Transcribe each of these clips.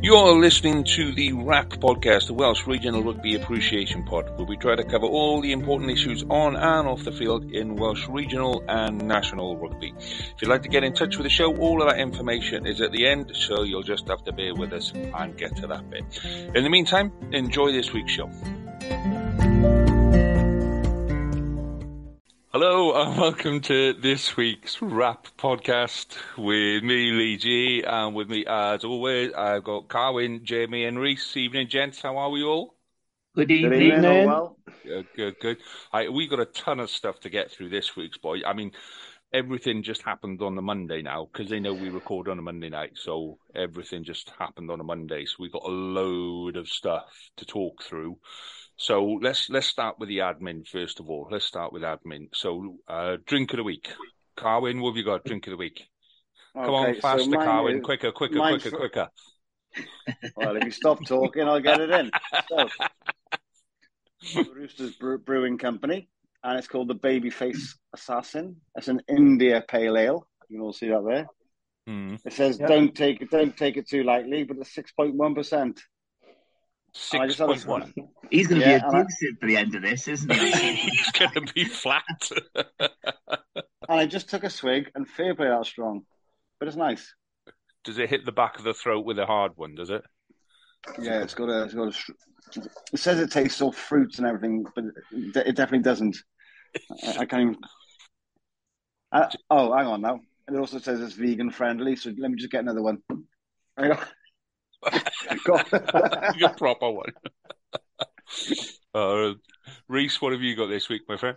You're listening to the RAP podcast, the Welsh Regional Rugby Appreciation Pod, where we try to cover all the important issues on and off the field in Welsh regional and national rugby. If you'd like to get in touch with the show, all of that information is at the end, so you'll just have to bear with us and get to that bit. In the meantime, enjoy this week's show. Hello and welcome to this week's Rap podcast with me, Lee G, and with me as always, I've got Carwyn, Jamie, and Reese. Evening, gents. How are we all? Good evening. Good evening. Well. Good, good, good. Right, we got a ton of stuff to get through this week's boy. I mean, everything just happened on the Monday now because they know we record on a Monday night, so everything just happened on a Monday. So we got a load of stuff to talk through. So let's let's start with the admin first of all. Let's start with admin. So uh, drink of the week, Carwyn, What have you got? Drink of the week. Come okay, on, faster, so Carwyn. Is, quicker, quicker, quicker, quicker. well, if you stop talking, I'll get it in. So, Roosters Brewing Company, and it's called the Babyface Assassin. It's an India Pale Ale. You can all see that there. Mm. It says yep. don't take it, don't take it too lightly, but it's six point one percent. Six point one. He's going to yeah, be addicted I... for the end of this, isn't he? He's going to be flat. and I just took a swig, and fair play that strong, but it's nice. Does it hit the back of the throat with a hard one? Does it? Yeah, it's got a. It's got a it says it tastes all fruits and everything, but it definitely doesn't. I, I can't even. Uh, oh, hang on now. It also says it's vegan friendly, so let me just get another one. Your proper one. uh, Reese, what have you got this week, my friend?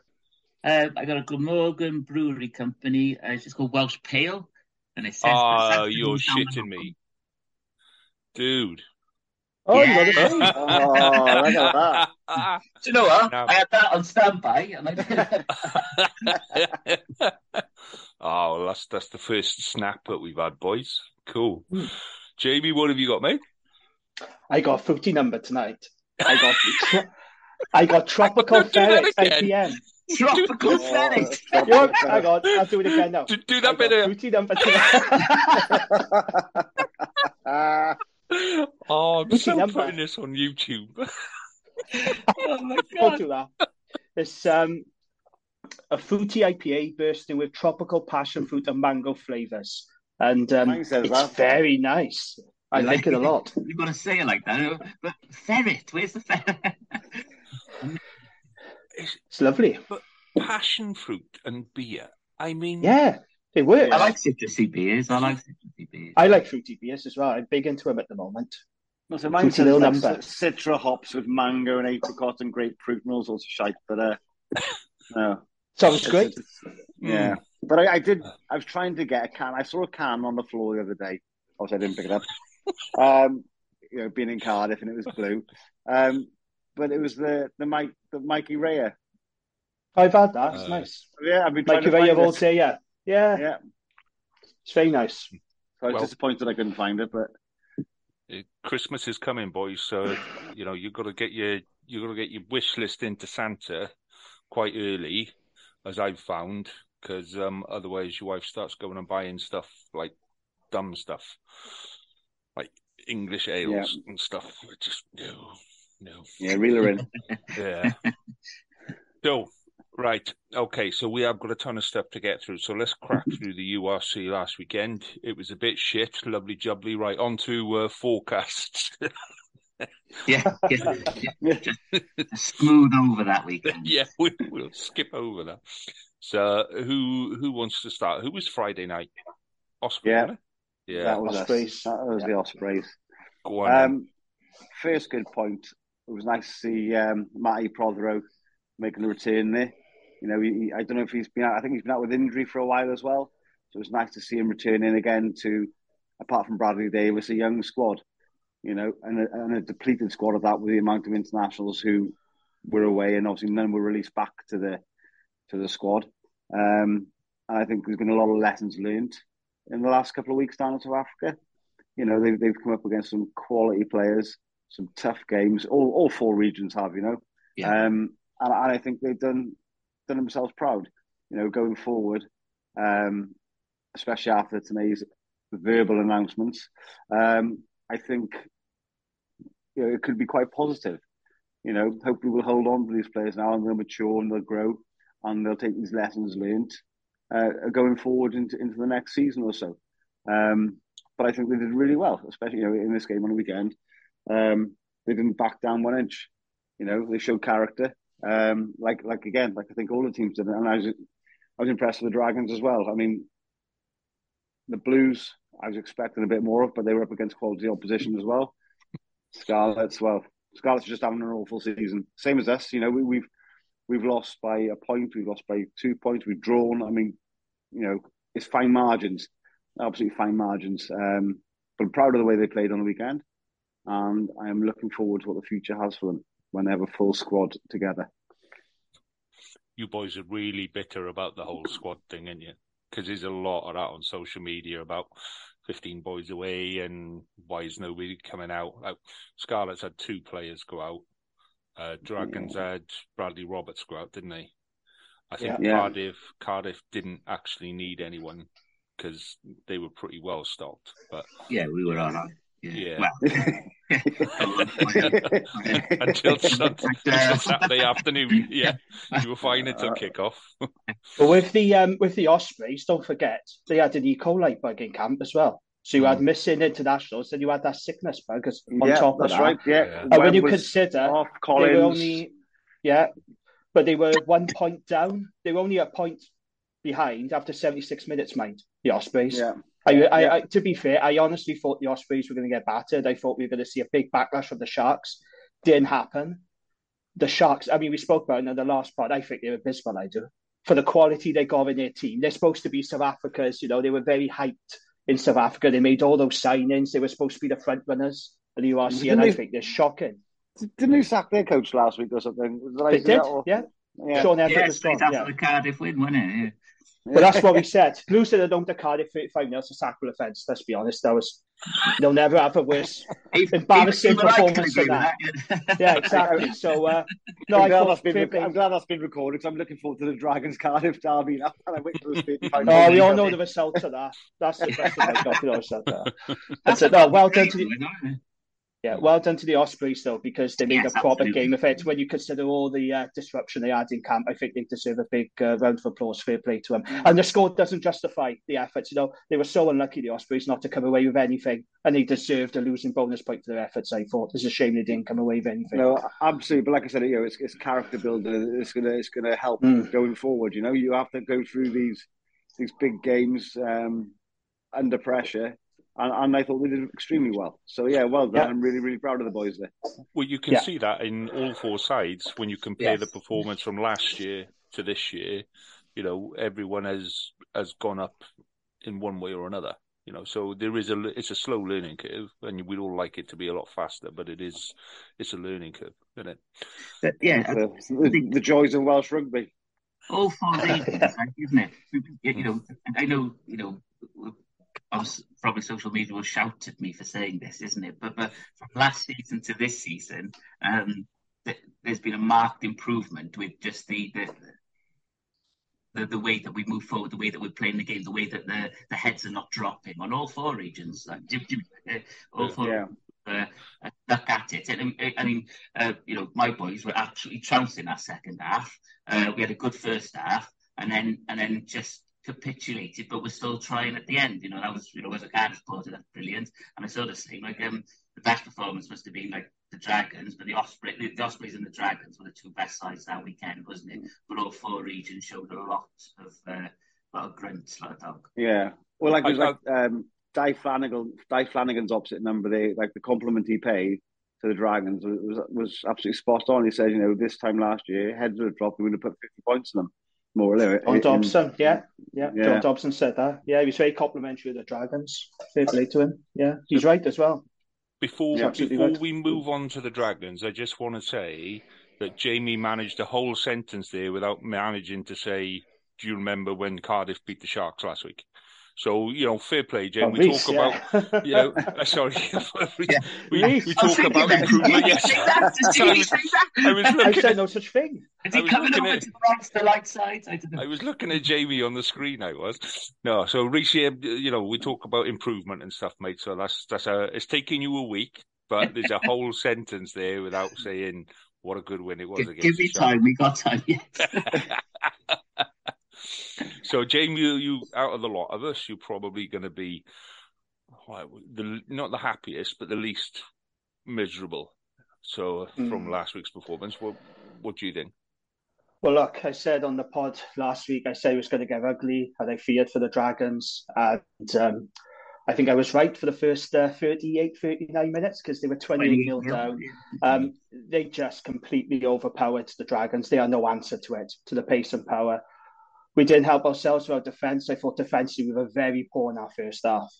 Uh, I got a Glamorgan Brewery Company. Uh, it's called Welsh Pale, and it says. Oh, you're shitting me, dude. Oh, yeah. you got it. oh, I got that. Do you know what? No. I had that on standby, and I. oh, that's that's the first snap that we've had, boys. Cool. Jamie, what have you got, mate? I got fruity number tonight. I got I got tropical ferret IPM. Tropical ferret. Oh, know, hang I'll do it again now. Do, do that bit of fruity number tonight. oh, I'm fruity so number. putting this on YouTube. oh my god! Don't do that. It's um, a fruity IPA bursting with tropical passion fruit and mango flavors and um, it's that. very nice. I like, like, it a lot. You've got to say it like that. But ferret, where's the ferret? it's, it's, lovely. But passion fruit and beer. I mean, yeah, it works. I like citrusy beers. I like citrusy beers. I like fruity beers as well. I'm big into them at the moment. No, so mine says like number. citra hops with mango and apricot and grapefruit and all sorts of shite. But uh, no, sounds great. Yeah. Mm. But I, I, did. I was trying to get a can. I saw a can on the floor the other day. Obviously, I didn't pick it up. um, you know, being in Cardiff and it was blue. Um, but it was the the Mike the Mikey Raya. I've had that. It's uh, nice. Yeah, I've been like trying to find it. Say, yeah, yeah, yeah. It's very nice. I was well, disappointed I couldn't find it, but Christmas is coming, boys. So you know you've got to get your you've got to get your wish list into Santa quite early, as I've found, because um, otherwise your wife starts going and buying stuff like dumb stuff, like English ales yeah. and stuff. Just no, no. Yeah, reel her in. yeah. So Right. Okay. So we have got a ton of stuff to get through. So let's crack through the URC last weekend. It was a bit shit. Lovely jubbly. Right. On to uh, forecasts. yeah, yeah, yeah. smooth over that weekend. Yeah, we, will skip over that. So who who wants to start? Who was Friday night? Osprey. Yeah, yeah. That was Ospreys. That was yeah. the Ospreys. Go on. Um, first good point. It was nice to see um, Matty Protheroe making a return there. You know, he, I don't know if he's been out. I think he's been out with injury for a while as well. So it was nice to see him returning again to, apart from Bradley Davies, a young squad. You know, and a, and a depleted squad of that with the amount of internationals who were away, and obviously none were released back to the to the squad. Um, and I think there's been a lot of lessons learned in the last couple of weeks down in South Africa. You know, they've they've come up against some quality players, some tough games. All all four regions have, you know. Yeah. Um, and, and I think they've done done themselves proud. You know, going forward, um, especially after today's verbal announcements, um, I think you know, it could be quite positive. You know, hopefully we'll hold on to these players now and they'll mature and they'll grow and they'll take these lessons learned uh, going forward into, into the next season or so. Um, but I think they did really well, especially you know in this game on the weekend. Um, they didn't back down one inch. You know, they showed character. Um, like like again, like I think all the teams did, and I was I was impressed with the Dragons as well. I mean, the Blues I was expecting a bit more of, but they were up against quality opposition as well. Scarlets, well, Scarlets just having an awful season, same as us. You know, we, we've we've lost by a point, we've lost by two points, we've drawn. I mean, you know, it's fine margins, absolutely fine margins. Um, but I'm proud of the way they played on the weekend, and I am looking forward to what the future has for them when they have a full squad together. You boys are really bitter about the whole squad thing, aren't you? Because there's a lot of that on social media about 15 boys away and why is nobody coming out? Like, Scarlets had two players go out. Uh, Dragons yeah. had Bradley Roberts go out, didn't they? I think yeah. Cardiff Cardiff didn't actually need anyone because they were pretty well stocked. But yeah, we were all right. Yeah. Well. until, until Saturday afternoon. Yeah, you were fine until kickoff. but with the um, with the Ospreys, don't forget they had an E. coli bug in camp as well. So you had mm. missing internationals, and you had that sickness bug on yeah, top of that's that. right. Yeah, and when you consider off, they were only yeah, but they were one point down. They were only a point behind after seventy six minutes. Mind the Ospreys. Yeah. I, I, I, to be fair, I honestly thought the Ospreys were going to get battered. I thought we were going to see a big backlash from the Sharks. Didn't happen. The Sharks, I mean, we spoke about it in the last part. I think they're abysmal, I do. For the quality they got in their team. They're supposed to be South Africa's, you know, they were very hyped in South Africa. They made all those signings. They were supposed to be the front runners of the URC, didn't and they, I think they're shocking. Didn't they sack their coach last week or something? Did they did, yeah. Yeah. Sean Everitt yeah, was gone. After yeah. the Cardiff win, wasn't it? Yeah. But that's what we said. Blue said they don't to Cardiff 35 That's a sacrilege offence. Let's be honest. That was they'll never have a worse embarrassing performance than that. that. yeah, exactly. So uh, no, I'm, glad that's been, I'm glad that's been recorded because I'm looking forward to the Dragons Cardiff derby now. And I wait for the 35 Oh, we all know the result of that. That's the best thing I've got. You know, said that. That's it. No, well done to the. Yeah, well done to the Ospreys though, because they made yes, a proper absolutely. game of it. When you consider all the uh, disruption they had in camp, I think they deserve a big uh, round of applause. Fair play to them. Mm. And the score doesn't justify the efforts. You know, they were so unlucky the Ospreys not to come away with anything, and they deserved a losing bonus point for their efforts. I thought it's a shame they didn't come away with anything. No, absolutely. But like I said, you know, it's, it's character builder. It's gonna it's gonna help mm. going forward. You know, you have to go through these these big games um, under pressure and, and I thought we did extremely well. So yeah, well done. Yeah. I'm really, really proud of the boys there. Well, you can yeah. see that in all four sides when you compare yes. the performance from last year to this year. You know, everyone has has gone up in one way or another. You know, so there is a it's a slow learning curve, and we'd all like it to be a lot faster, but it is it's a learning curve, isn't it? But, yeah, uh, the, the, the joys of Welsh rugby. all four reasons, isn't it? You know, I know, you know, probably social media will shout at me for saying this, isn't it? But, but from last season to this season, um, th- there's been a marked improvement with just the, the the, the way that we move forward, the way that we're playing the game, the way that the, the heads are not dropping on all four regions. Like, uh, all four yeah. uh, stuck at it. And I mean, uh, you know, my boys were absolutely trouncing that second half. Uh, we had a good first half, and then and then just capitulated, but we're still trying at the end. You know, that was, you know, as a Cardiff supporter, that's brilliant. And I saw the same, like, um, the best performance must have been like the Dragons, but the Osprey, the, the Ospreys and the Dragons were the two best sides that weekend, wasn't it? But all four regions showed a lot of, uh, lot of grunts, like dog. Yeah. Well, like, like um, Dai Flanagan, Dai Flanagan's opposite number, they like the compliment he paid to the Dragons was was absolutely spot on. He said, you know, this time last year, heads would have dropped, we would have put 50 points on them more or less. On Dobson, yeah, yeah, yeah. John Dobson said that. Yeah, he was very complimentary of the Dragons. Fair play to him. Yeah, he's right as well. Before before right. we move on to the Dragons, I just want to say that Jamie managed a whole sentence there without managing to say, "Do you remember when Cardiff beat the Sharks last week?" So you know, fair play, Jim. Oh, we Reece, talk yeah. about, you know, uh, sorry, we, yeah. we, we talk about improvement. Yes, I was, I was looking. I said no such thing. Is he coming over at, to the right, the light side? I, I, was looking at Jamie on the screen. I was no. So Reece, you know, we talk about improvement and stuff, mate. So that's that's a. It's taking you a week, but there's a whole sentence there without saying what a good win it was. Give, give me time. We got time. Yes. So, Jamie, you, you out of the lot of us, you're probably going to be well, the not the happiest, but the least miserable. So, mm. from hmm. last week's performance, what what do you think? Well, look, I said on the pod last week, I said it was going to get ugly, and I feared for the Dragons. And um, I think I was right for the first uh, 38, 39 minutes because they were 28 nil down. Um, they just completely overpowered the Dragons. They are no answer to it, to the pace and power we didn't help ourselves with our defence. I thought defensively we were very poor in our first half.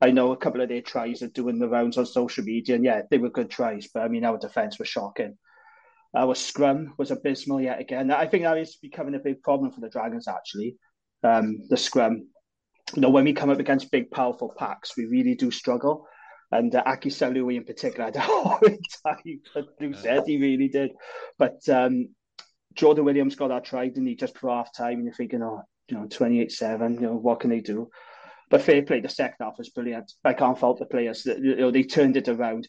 I know a couple of their tries are doing the rounds on social media, and yeah, they were good tries, but I mean, our defence was shocking. Our scrum was abysmal yet again. I think that is becoming a big problem for the Dragons, actually. Um, the scrum. You know, when we come up against big, powerful packs, we really do struggle. And uh, Aki Seiuli in particular had a horrid time. Blue said he really did. But um, Jordan Williams got that try, didn't he, just for half time? And you're thinking, oh, you know, 28 7, you know, what can they do? But fair play, the second half was brilliant. I can't fault the players. You know, they turned it around.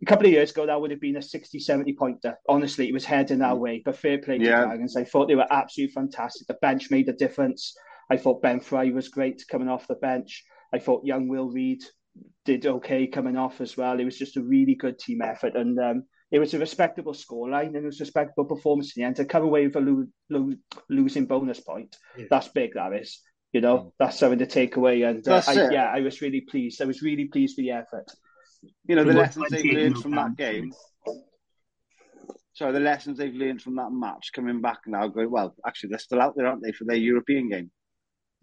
A couple of years ago, that would have been a 60, 70 pointer. Honestly, it was heading our way. But fair play to yeah. Dragons. I thought they were absolutely fantastic. The bench made a difference. I thought Ben Fry was great coming off the bench. I thought young Will Reid did okay coming off as well. It was just a really good team effort. And um, it was a respectable scoreline and it was a respectable performance in the end. To come away with a lo- lo- losing bonus point, yeah. that's big, that is. You know, mm. that's something to take away. And uh, I, yeah, I was really pleased. I was really pleased with the effort. You know, the lessons they've learned from that game. Sorry, the lessons they've learned from that match coming back now, going, well, actually, they're still out there, aren't they, for their European game?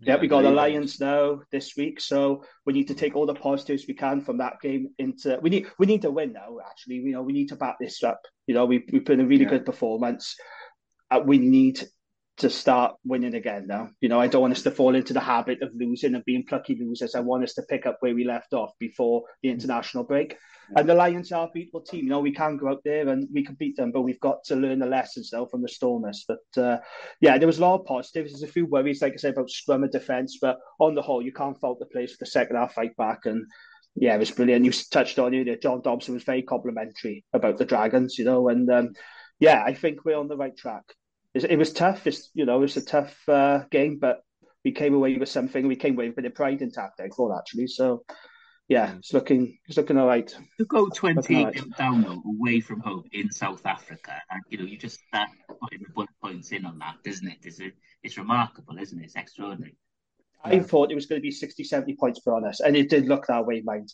Yeah, we got the Lions now this week, so we need to take all the positives we can from that game into. We need we need to win now. Actually, you know, we need to back this up. You know, we we put in a really yeah. good performance. Uh, we need to start winning again now. You know, I don't want us to fall into the habit of losing and being plucky losers. I want us to pick up where we left off before the international break. And the Lions are a beatable team. You know, we can go out there and we can beat them, but we've got to learn the lessons though from the Stormers. But uh, yeah, there was a lot of positives. There's a few worries, like I said, about scrum and defence, but on the whole, you can't fault the players for the second half fight back. And yeah, it was brilliant. You touched on it. John Dobson was very complimentary about the Dragons, you know, and um, yeah, I think we're on the right track. It, was tough. It's you know, it's a tough uh, game, but we came away with something. We came away with a bit of pride intact. I thought actually. So yeah, it's looking it's looking all right. To go twenty right. down though, away from home in South Africa, and you know you just start putting the bullet points in on that, isn't it? It's a, it's remarkable, isn't it? It's extraordinary. I yeah. thought it was going to be 60, 70 points for us, and it did look that way, mind.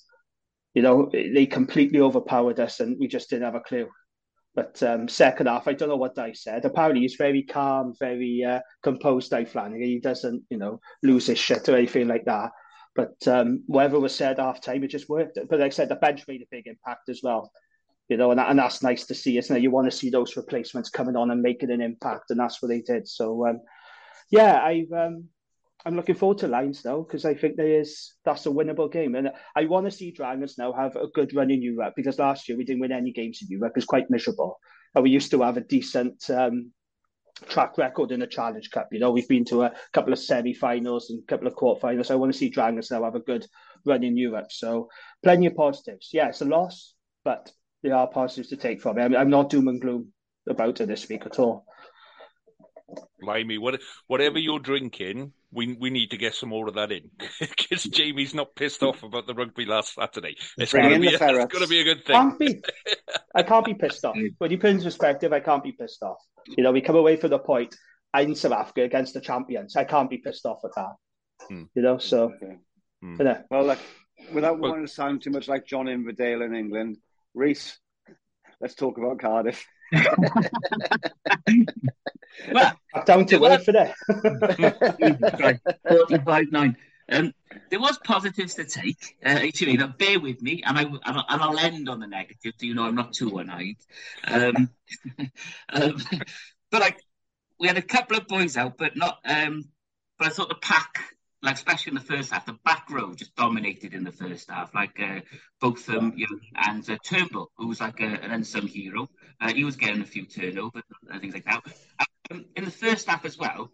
You know, they completely overpowered us, and we just didn't have a clue. But um, second half, I don't know what Dai said. Apparently, he's very calm, very uh, composed. Dai Flanagan, he doesn't, you know, lose his shit or anything like that. But um, whatever was said half time, it just worked. But like I said, the bench made a big impact as well. you know, and, and that's nice to see, isn't it? You want to see those replacements coming on and making an impact, and that's what they did. So, um, yeah, I've um, I'm looking forward to Lions now because I think there is that's a winnable game, and I want to see Dragons now have a good run in Europe because last year we didn't win any games in Europe; it was quite miserable. And we used to have a decent um, track record in the Challenge Cup. You know, we've been to a couple of semi-finals and a couple of quarterfinals. I want to see Dragons now have a good run in Europe. So, plenty of positives. Yeah, it's a loss, but there are positives to take from it. I mean, I'm not doom and gloom about it this week at all. Limey, what, whatever you're drinking, we we need to get some more of that in because Jamie's not pissed off about the rugby last Saturday. It's going to be a, it's going to be a good thing. Can't be, I can't be pissed off. But you put in perspective, I can't be pissed off. You know, we come away from the point in South Africa against the champions. I can't be pissed off at that. Hmm. You know, so okay. hmm. you know. well, like without well, wanting to sound too much like John Inverdale in England, Reese, let's talk about Cardiff. well, down to well, for that. Forty-five nine. Um, there was positives to take. Uh, actually, now bear with me, and I and I'll end on the negative. So you know I'm not too one-eyed. Um, um, but like we had a couple of boys out, but not. Um, but I thought the pack like especially in the first half, the back row just dominated in the first half. Like uh, both them, you know, and uh, Turnbull, who was like a, an unsung hero, uh, he was getting a few turnovers and things like that. Um, in the first half as well,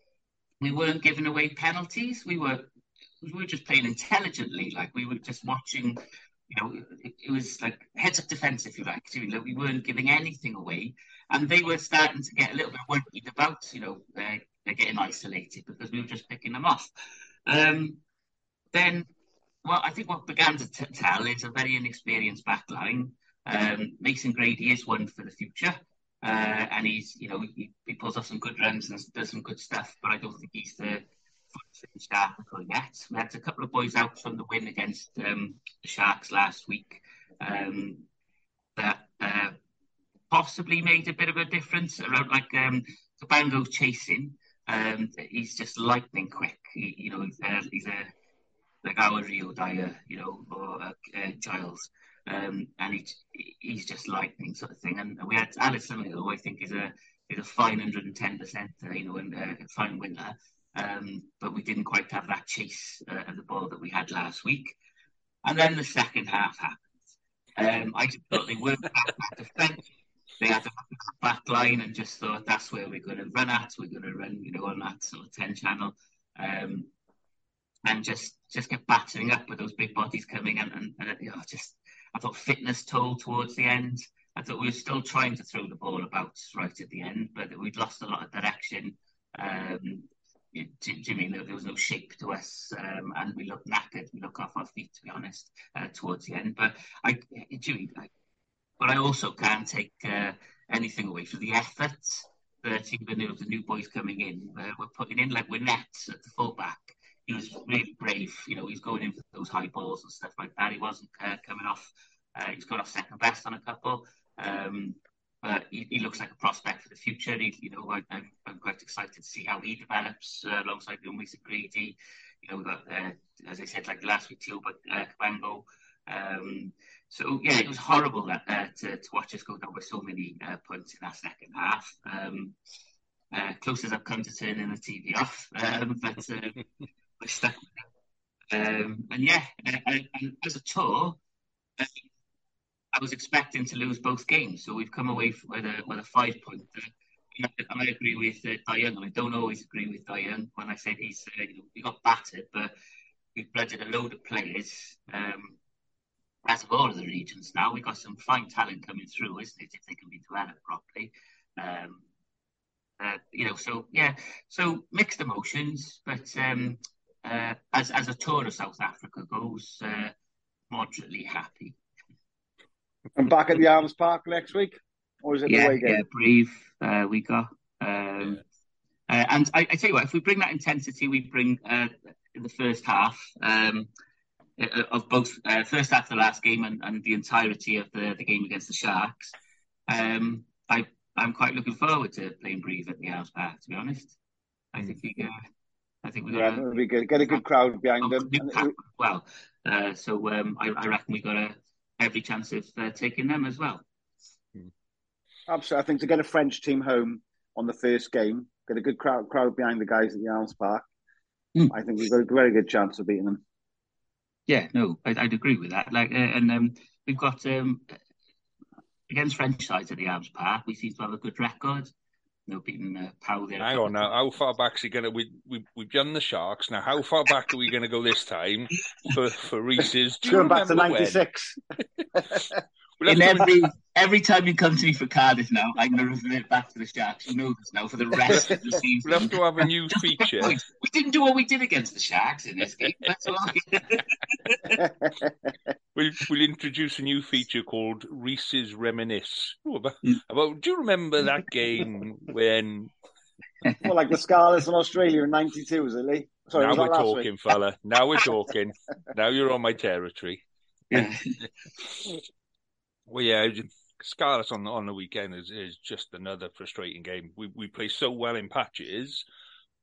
we weren't giving away penalties. We were we were just playing intelligently. Like we were just watching. You know, it, it was like heads up defence, if you like. Too. Like we weren't giving anything away, and they were starting to get a little bit worried about, you know, uh, getting isolated because we were just picking them off. Um, then, well, I think what began to t- tell is a very inexperienced backline. Um, Mason Grady is one for the future. Uh, and he's, you know, he, he, pulls off some good runs and does some good stuff, but I don't think he's the article yet. We had a couple of boys out from the win against um, the Sharks last week um, that uh, possibly made a bit of a difference around like um, Cabango chasing. Um, he's just lightning quick. He, you know, he's a, he's a like our Rio Dyer, you know, or uh, uh, Giles, um, and he, he's just lightning sort of thing. And we had Allison, who I think is a is a fine 110 percent, you know, and a fine winner. Um, but we didn't quite have that chase uh, of the ball that we had last week. And then the second half happened. Um, I just thought they weren't defensive they had a back line and just thought that's where we're going to run at. We're going to run, you know, on that sort of 10 channel. Um, and just just get battering up with those big bodies coming and, and, and you know, just I thought fitness told towards the end. I thought we were still trying to throw the ball about right at the end, but we'd lost a lot of direction. Um, Jimmy, there was no shape to us, um, and we looked knackered. We looked off our feet, to be honest, uh, towards the end. But I, Jimmy, I, but I also can't take uh, anything away from the effort that even the new boys coming in uh, were putting in, like Winnett at the fullback. He was really brave. You know, he's going in for those high balls and stuff like that. He wasn't uh, coming off. Uh, he's got off second best on a couple. Um, but he, he, looks like a prospect for the future. He, you know, I, am quite excited to see how he develops uh, alongside Mason Grady. You know, we've got, uh, as I said, like last week, too, but uh, Cabango. Um, so yeah, it was horrible that, uh, to, to, watch us go down with so many uh, points in that second half. Um, uh, close as I've come to turning the TV off, um, but uh, Um, and yeah, as a tour, um, I was expecting to lose both games, so we've come away with a with a five point. And I agree with uh, Dai Young. I don't always agree with Dai Young when I said he's uh, you know, he got battered, but we've blooded a load of players. Um, as of all of the regions now, we've got some fine talent coming through, isn't it, if they can be developed properly. Um, uh, you know, so yeah, so mixed emotions, but um, uh, as as a tour of South Africa goes, uh, moderately happy. And back at the Arms Park next week, or is it yeah, the game? Yeah, Brive uh, we got. Um, uh, and I, I, tell you what, if we bring that intensity we bring uh, in the first half, um, uh, of both uh, first half of the last game and, and the entirety of the, the game against the Sharks. Um, I I'm quite looking forward to playing Brive at the Arms Park. To be honest, I think we. Uh, I think we got yeah, a, be good. Get a good crowd behind them. Well, uh, so um, I, I, reckon we've got a every chance of uh, taking them as well. Absolutely. I think to get a French team home on the first game, get a good crowd crowd behind the guys at the Arms Park, mm. I think we've got a very good chance of beating them. Yeah, no, I'd, I'd agree with that. Like, uh, and um, we've got um, against French sides at the Arms Park, we seem to have a good record. No beating uh, Pau there. Hang on now, how far back is he going to? We we we've done the Sharks now. How far back are we going to go this time for for Reese's? Going back to '96. in every every time you come to me for Cardiff now, I'm going to revert back to the Sharks. You know this now for the rest of the season. We'll have to have a new feature. We didn't do what we did against the Sharks in this game. That's all. we'll, we'll introduce a new feature called Reese's Reminisce. Oh, about, mm. about, do you remember that game when? Well, like the Scarlets in Australia in '92, was it, Lee? Sorry, now we're talking, week? fella. Now we're talking. now you're on my territory. Well, yeah, Scarlets on on the weekend is, is just another frustrating game. We we play so well in patches,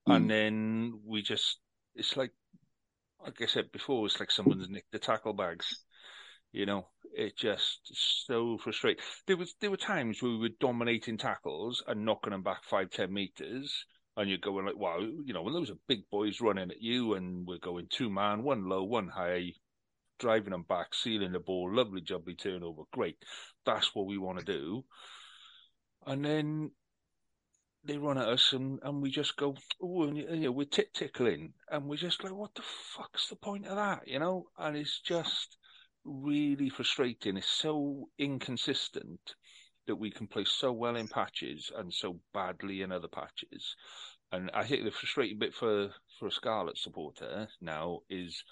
mm. and then we just it's like like I said before, it's like someone's nicked the tackle bags. You know, it just so frustrating. There was there were times where we were dominating tackles and knocking them back five ten meters, and you're going like, wow, you know, when those are big boys running at you, and we're going two man, one low, one high, driving them back, sealing the ball, lovely jubbly turnover, great. That's what we want to do. And then they run at us and, and we just go, oh, and, you know, we're tick tickling. And we're just like, what the fuck's the point of that, you know? And it's just really frustrating. It's so inconsistent that we can play so well in patches and so badly in other patches. And I think the frustrating bit for, for a Scarlet supporter now is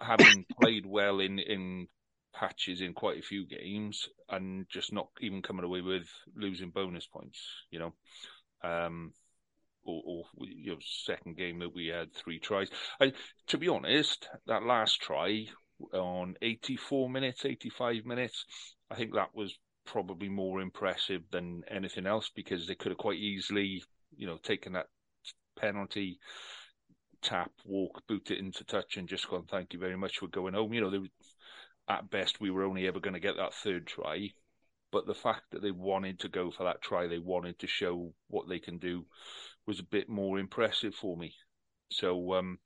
having played well in in patches in quite a few games and just not even coming away with losing bonus points, you know. Um, or, or you know, second game that we had three tries. I, to be honest, that last try on 84 minutes, 85 minutes, I think that was probably more impressive than anything else because they could have quite easily, you know, taken that penalty tap, walk, boot it into touch, and just gone, thank you very much, we're going home. You know, they, at best, we were only ever going to get that third try. But the fact that they wanted to go for that try, they wanted to show what they can do, was a bit more impressive for me. So, um,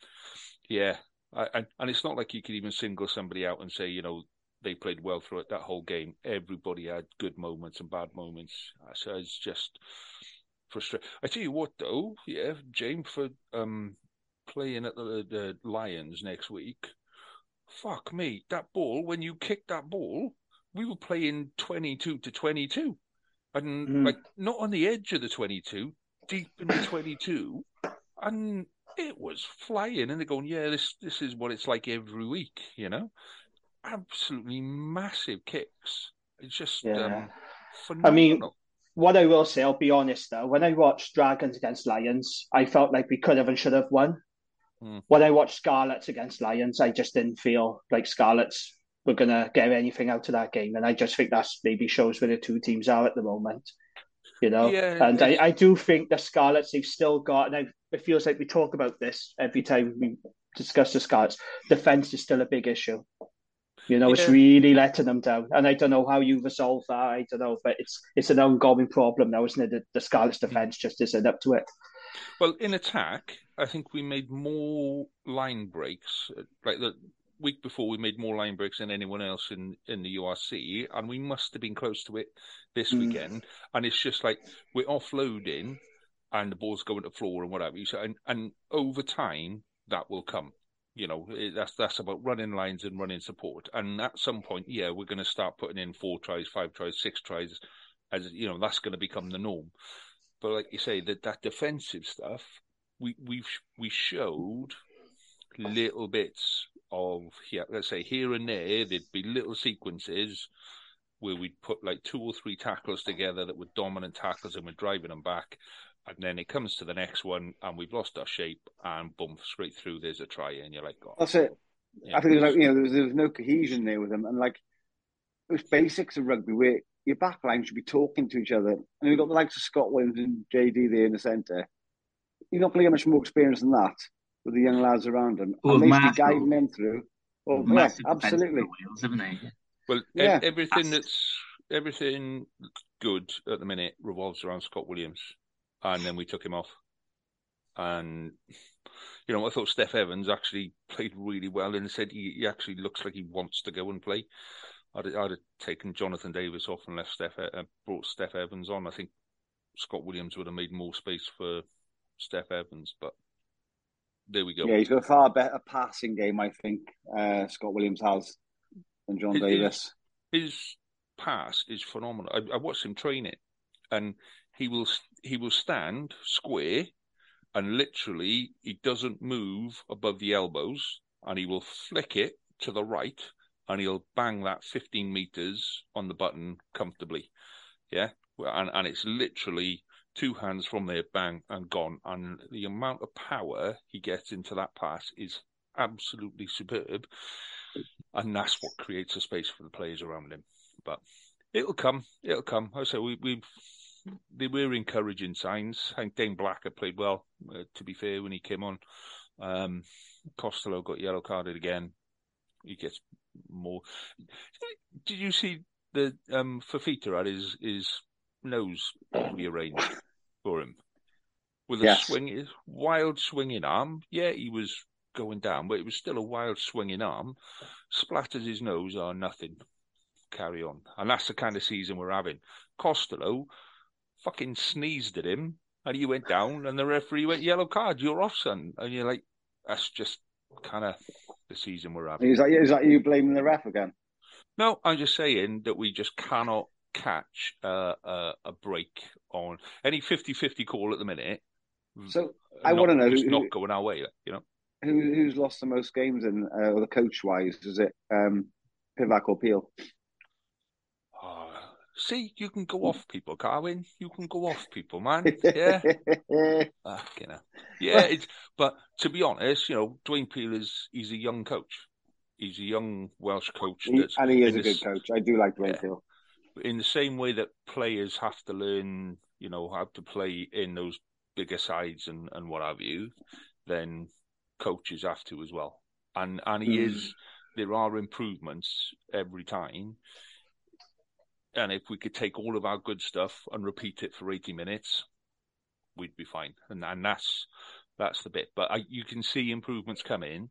yeah, I, and it's not like you could even single somebody out and say, you know, they played well through it that whole game. Everybody had good moments and bad moments. So it's just frustrating. I tell you what, though, yeah, James for um, playing at the, the Lions next week. Fuck me, that ball, when you kicked that ball, we were playing 22 to 22. And mm. like not on the edge of the 22, deep in the 22. And it was flying. And they're going, yeah, this, this is what it's like every week, you know? Absolutely massive kicks. It's just yeah. um, I mean, what I will say, I'll be honest though, when I watched Dragons against Lions, I felt like we could have and should have won. Mm. When I watched Scarlets against Lions, I just didn't feel like Scarlets were going to get anything out of that game. And I just think that's maybe shows where the two teams are at the moment. You know, yeah, and I, I do think the Scarlets they've still got, and I, it feels like we talk about this every time we discuss the Scarlets. Defense is still a big issue. You know, yeah. it's really letting them down, and I don't know how you resolve that. I don't know, but it's it's an ongoing problem now, isn't it? The, the Scarlets defense just isn't up to it. Well, in attack, I think we made more line breaks. Like the week before, we made more line breaks than anyone else in, in the URC, and we must have been close to it this mm. weekend. And it's just like we're offloading, and the ball's going to the floor and whatever. So, and, and over time, that will come. You know, that's that's about running lines and running support. And at some point, yeah, we're going to start putting in four tries, five tries, six tries, as you know, that's going to become the norm. But like you say, that that defensive stuff, we we we showed little bits of yeah, let's say here and there, there'd be little sequences where we'd put like two or three tackles together that were dominant tackles and we're driving them back. And then it comes to the next one and we've lost our shape and boom, straight through there's a try and you're like, oh. That's it. Yeah. I think like, you know, there was, there was no cohesion there with them. And like, it was basics of rugby where your back line should be talking to each other. And we've got the likes of Scott Williams and JD there in the centre. You're not going to get much more experience than that with the young lads around him. Well, and they should guiding them through. Well, yeah, absolutely. Wheels, haven't they? Well, yeah. everything that's everything good at the minute revolves around Scott Williams, and then we took him off. And you know, I thought Steff Evans actually played really well, and said he, he actually looks like he wants to go and play. I'd, I'd have taken Jonathan Davies off and left Steff, uh, brought Steff Evans on. I think Scott Williams would have made more space for Steff Evans, but there we go. Yeah, he's got a far better passing game, I think. Uh, Scott Williams has than John his, Davies. His pass is phenomenal. I, I watched him train it, and he will he will stand square, and literally he doesn't move above the elbows, and he will flick it to the right, and he'll bang that 15 meters on the button comfortably. Yeah, and and it's literally two hands from there, bang, and gone. And the amount of power he gets into that pass is absolutely superb. And that's what creates a space for the players around him. But it'll come. It'll come. I say we, we've they were encouraging signs. I think Dane Blacker played well, uh, to be fair, when he came on. Um, Costello got yellow carded again. He gets more. Did you see the um, Fifita had his his nose rearranged for him with a yes. swing, wild swinging arm? Yeah, he was going down, but it was still a wild swinging arm. Splatters his nose or nothing. Carry on, and that's the kind of season we're having. Costello fucking sneezed at him, and he went down, and the referee went yellow card. You're off, son, and you're like, that's just kind of the season we're having. Is that, is that you blaming the ref again? No, I'm just saying that we just cannot catch uh, a, a break on any 50-50 call at the minute. So I want to know who's not going our way. You know, who, who's lost the most games in uh, the coach wise? Is it um, Pivac or Peel? Oh, see, you can go off people, Carwyn. You can go off people, man. Yeah, uh, you know, yeah. It's, but to be honest, you know, Dwayne Peel is he's a young coach. He's a young Welsh coach, he, and he is a good coach. I do like Dwayne yeah. Peel in the same way that players have to learn, you know, how to play in those bigger sides and, and what have you, then coaches have to as well. And and he mm. is there are improvements every time. And if we could take all of our good stuff and repeat it for eighty minutes, we'd be fine. And and that's that's the bit. But I, you can see improvements coming.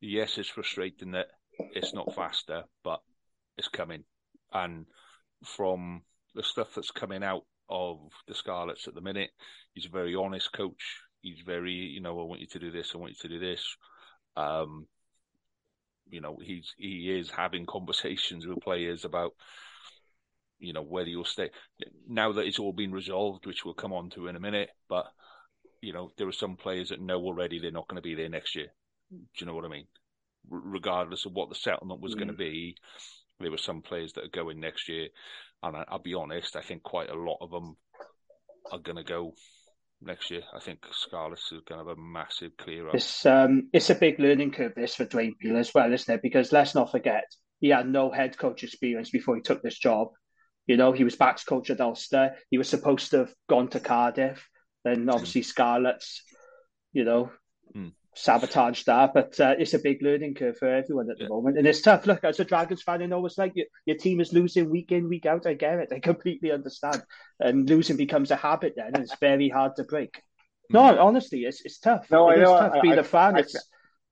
Yes, it's frustrating that it's not faster, but it's coming. And from the stuff that's coming out of the Scarlets at the minute. He's a very honest coach. He's very, you know, I want you to do this. I want you to do this. Um, you know, he's he is having conversations with players about, you know, whether you'll stay. Now that it's all been resolved, which we'll come on to in a minute, but you know, there are some players that know already they're not going to be there next year. Do you know what I mean? R- regardless of what the settlement was mm. going to be, there were some players that are going next year, and I, will be honest, I think quite a lot of them are going to go next year. I think Scarlets is going to have a massive clear up. It's um, it's a big learning curve this for Dwayne Peel as well, isn't it? Because let's not forget he had no head coach experience before he took this job. You know, he was backs coach at Ulster. He was supposed to have gone to Cardiff. Then obviously Scarlets, you know, mm sabotage that. But uh, it's a big learning curve for everyone at the yeah. moment, and it's tough. Look, as a Dragons fan, I know it's like your, your team is losing week in, week out. I get it. I completely understand. And losing becomes a habit then, and it's very hard to break. No, mm. honestly, it's it's tough. No, it I know. Tough I, being I, a fan, I, it's.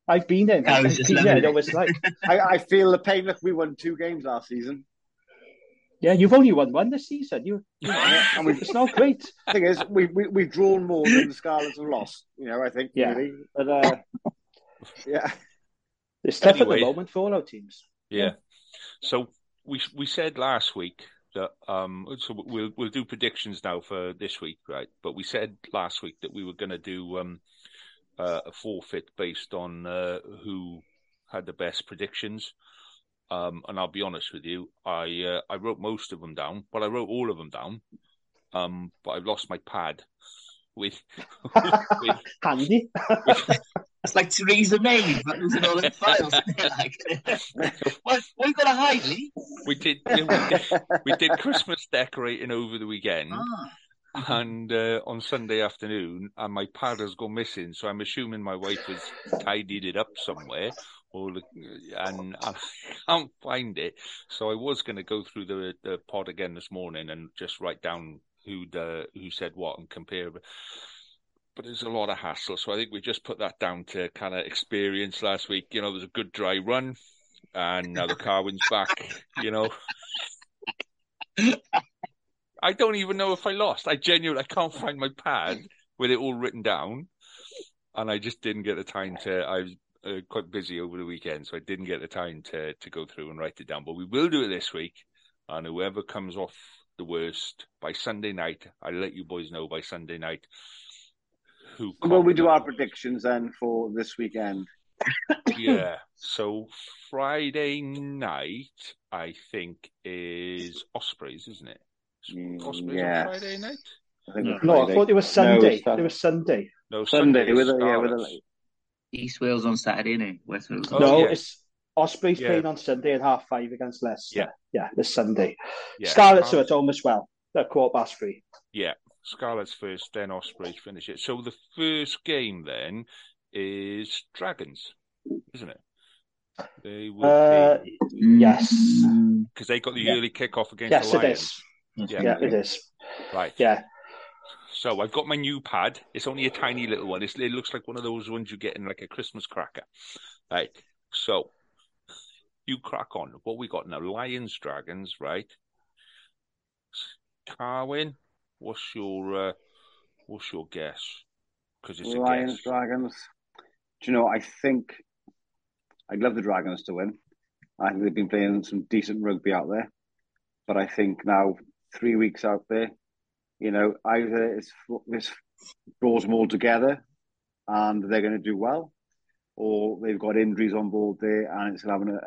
I've been in. I, was just been, I know it's like. I, I feel the pain. Look, we won two games last season. Yeah, you've only won one this season. You, you know, it's not great. thing is, we, we we've drawn more than the Scarlets have lost. You know, I think. Yeah. Really. But uh, yeah, it's tough anyway, at the moment for all our teams. Yeah. So we we said last week that um so we'll we'll do predictions now for this week, right? But we said last week that we were going to do um uh, a forfeit based on uh, who had the best predictions. Um, and I'll be honest with you, I uh, I wrote most of them down, but I wrote all of them down. Um, but I've lost my pad. With, with handy. With, it's like Theresa May, but losing all the files. like, what, what you got to hide, Lee? We did, we did, we did Christmas decorating over the weekend. Ah and uh, on Sunday afternoon, and my pad has gone missing. So I'm assuming my wife has tidied it up somewhere, And, I can't find it. So I was going to go through the the pod again this morning and just write down who the who said what and compare. But there's a lot of hassle, so I think we just put that down to kind of experience last week. You know, there's a good dry run, and now the Carwyn's back. You know, I don't even know if I lost. I genuinely I can't find my pad with it all written down, and I just didn't get the time to. I uh, quite busy over the weekend, so I didn't get the time to to go through and write it down. But we will do it this week, and whoever comes off the worst by Sunday night, I'll let you boys know by Sunday night. Who? Well, we do our predictions then for this weekend. yeah. So Friday night, I think is Ospreys, isn't it? Ospreys yes. on Friday night. I think it's No, I thought it was Sunday. No, it was Sunday. No, Sunday with a, yeah, with a, East Wales on Saturday, innit? West Wales. Oh, no, yeah. it's Ospreys Yeah. playing on Sunday at half five against Leicester. Yeah. yeah, this Sunday. Yeah, Scarlets are Scarlets. at home as well. They're quarter past three. Yeah, Scarlets first, then Ospreys finish it. So the first game then is Dragons, isn't it? They will Uh, yes, because they got the yeah. early kickoff against yes, the it Lions. is. Yeah. Yeah, it is. Right. Yeah, So I've got my new pad. It's only a tiny little one. It's, it looks like one of those ones you get in like a Christmas cracker. Right. So you crack on. What we got now? Lions, Dragons, right? Carwyn, what's your uh, what's your guess? Because it's a Lions, guess. Dragons. Do you know? I think I'd love the Dragons to win. I think they've been playing some decent rugby out there, but I think now three weeks out there, you know, either it's this draws them all together, and they're going to do well, or they've got injuries on board there, and it's having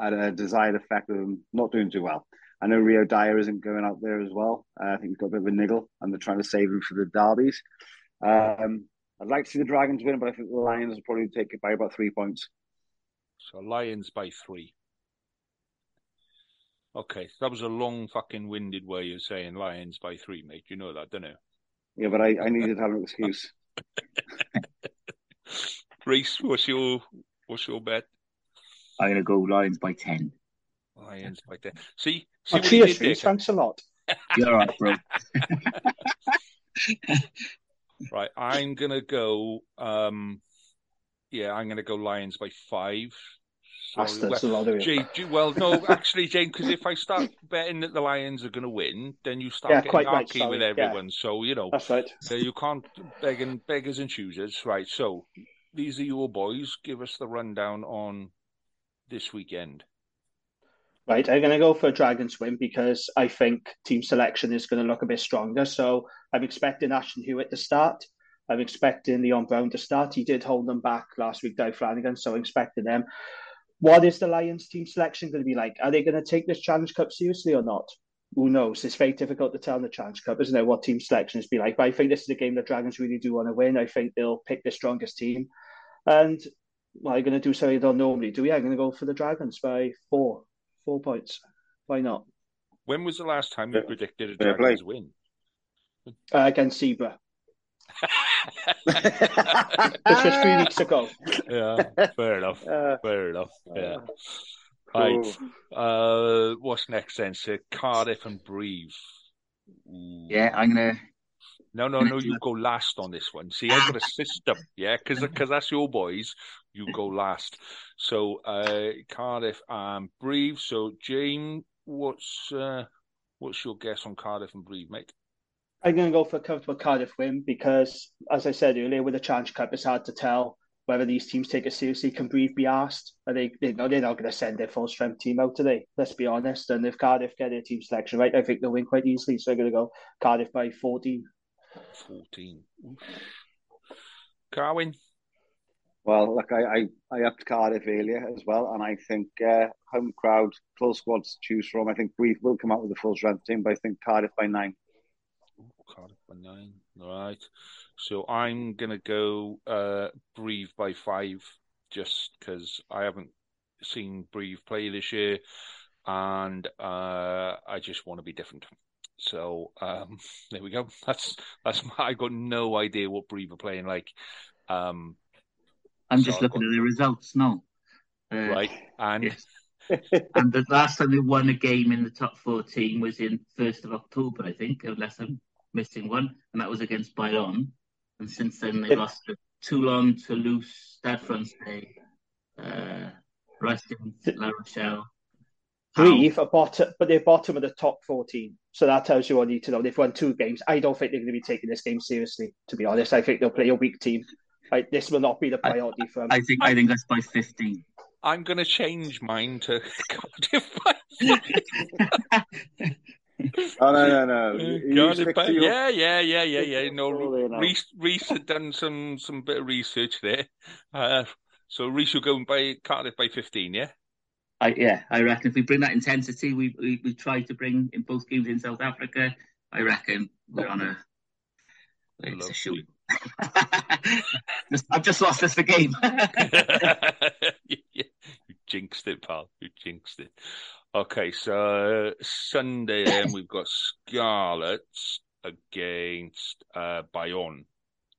a, a, desired effect of them not doing too well. I know Rio Dyer isn't going out there as well. Uh, I think he's got a bit of a niggle, and they're trying to save him for the derbies. Um, I'd like to see the Dragons win, but I think the Lions will probably take it by about three points. So Lions by three. Okay, so that was a long fucking winded way of saying Lions by three, mate. You know that, don't you? Yeah, but I, I needed to have an excuse. Reese, what's your what's your bet? I'm going to go Lions by 10. Lions by ten. See, I see oh, what cheers, did there. Thanks a lot. You're all right, bro. Right, I'm gonna go. Um, yeah, I'm gonna go Lions by five. So, Bastards, a lot of you. Jay, Jay- well, no, actually, Jane, because if I start betting that the Lions are going to win, then you start Yeah, getting right, arky sorry, with yeah. everyone. So you know, That's right. so you can't beg and beggars and choosers, right? So these are your boys. Give us the rundown on this weekend. Right, I'm going to go for a Dragons win because I think team selection is going to look a bit stronger. So I'm expecting Ashton Hewitt to start. I'm expecting Leon Brown to start. He did hold them back last week, Dai Flanagan, so I'm expecting them. What is the Lions team selection going to be like? Are they going to take this Challenge Cup seriously or not? Who knows? It's very difficult to tell in the Challenge Cup, isn't it? What team selection is be like. But I think this is a game the Dragons really do want to win. I think they'll pick the strongest team. And well, I'm going to do something I don't normally do. Yeah, I'm going to go for the Dragons by four. Four points. Why not? When was the last time you predicted a fair. Dragons win? Uh, against Zebre. This was three weeks ago. yeah, fair enough. Uh, Fair enough. Yeah. Cool. Right. Uh, what's next then? So Cardiff and Brive. Ooh. Yeah, I'm going to. No, no, no. You go last on this one. See, I've got a system. Yeah, because because that's your boys. You go last. So uh, Cardiff and Brive. So James, what's uh, what's your guess on Cardiff and Brive, mate? I'm going to go for a comfortable Cardiff win because, as I said earlier, with the Challenge Cup, it's hard to tell whether these teams take it seriously. Can Brive be asked? Are they, they know they're not going to send their full strength team out today. Let's be honest. And if Cardiff get their team selection right, I think they'll win quite easily. So I'm going to go Cardiff by 14. 14. Oof. Carwyn? Well, look, I, I, I upped Cardiff earlier as well, and I think uh, home crowd, full squad to choose from. I think we will come out with a full strength team, but I think Cardiff by nine. Cardiff by nine. All right. So I'm going to go uh, Brive by five just because I haven't seen Brive play this year and uh, I just want to be different. So um, there we go. That's that's my, I got no idea what Brive are playing like. Um, I'm So just looking got- at the results now. Uh, right, and yes. and the last time they won a game in the top 14 was in 1st of October, I think, unless I'm missing one, and that was against Bayonne. And since then, they lost to Toulon, Toulouse, Stade Francais, uh, Racing, La Rochelle. Brive are bottom, but they're bottom of the top 14. So that tells you all you need to know. They've won two games. I don't think they're going to be taking this game seriously, to be honest. I think they'll play a weak team. Like, this will not be the priority I, for them. I think I think that's by 15. I'm going to change mine to Cardiff by Oh no no no! You Cardiff to your- Yeah, yeah, yeah, yeah, yeah. No, there. Reese, Reese had done some some bit of research there. Uh, so Reese will go by Cardiff by 15, yeah. I, yeah, I reckon if we bring that intensity we, we we tried to bring in both games in South Africa, I reckon we're on a it's a shoot. I've just lost us the game. you jinxed it, pal. You jinxed it. Okay, so Sunday then we've got Scarlets against uh, Bayonne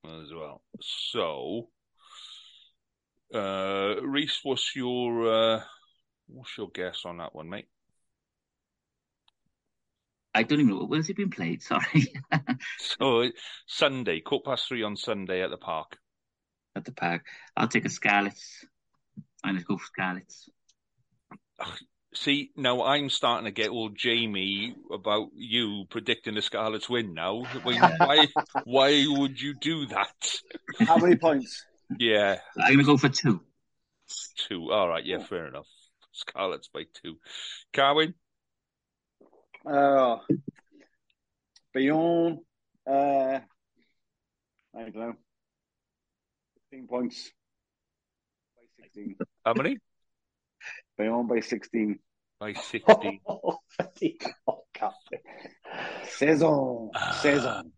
as well. So, uh, Reese, what's your uh, what's your guess on that one, mate? I don't even know where's it been played. Sorry, So Sunday, quarter past three on Sunday at the park. at the park. I'll take a Scarlets. I'm gonna go for Scarlets. See, now I'm starting to get all Jamie about you predicting the Scarlets win now. I mean, why, why would you do that? How many points? Yeah, I'm gonna go for two. two. All right, yeah, fair enough. Scarlets by two. Carwyn, Uh, Bayonne, uh, I don't know. 16 points. By 16. how many? Bayonne by 16. By 16. oh, Captain. Saison. Saison.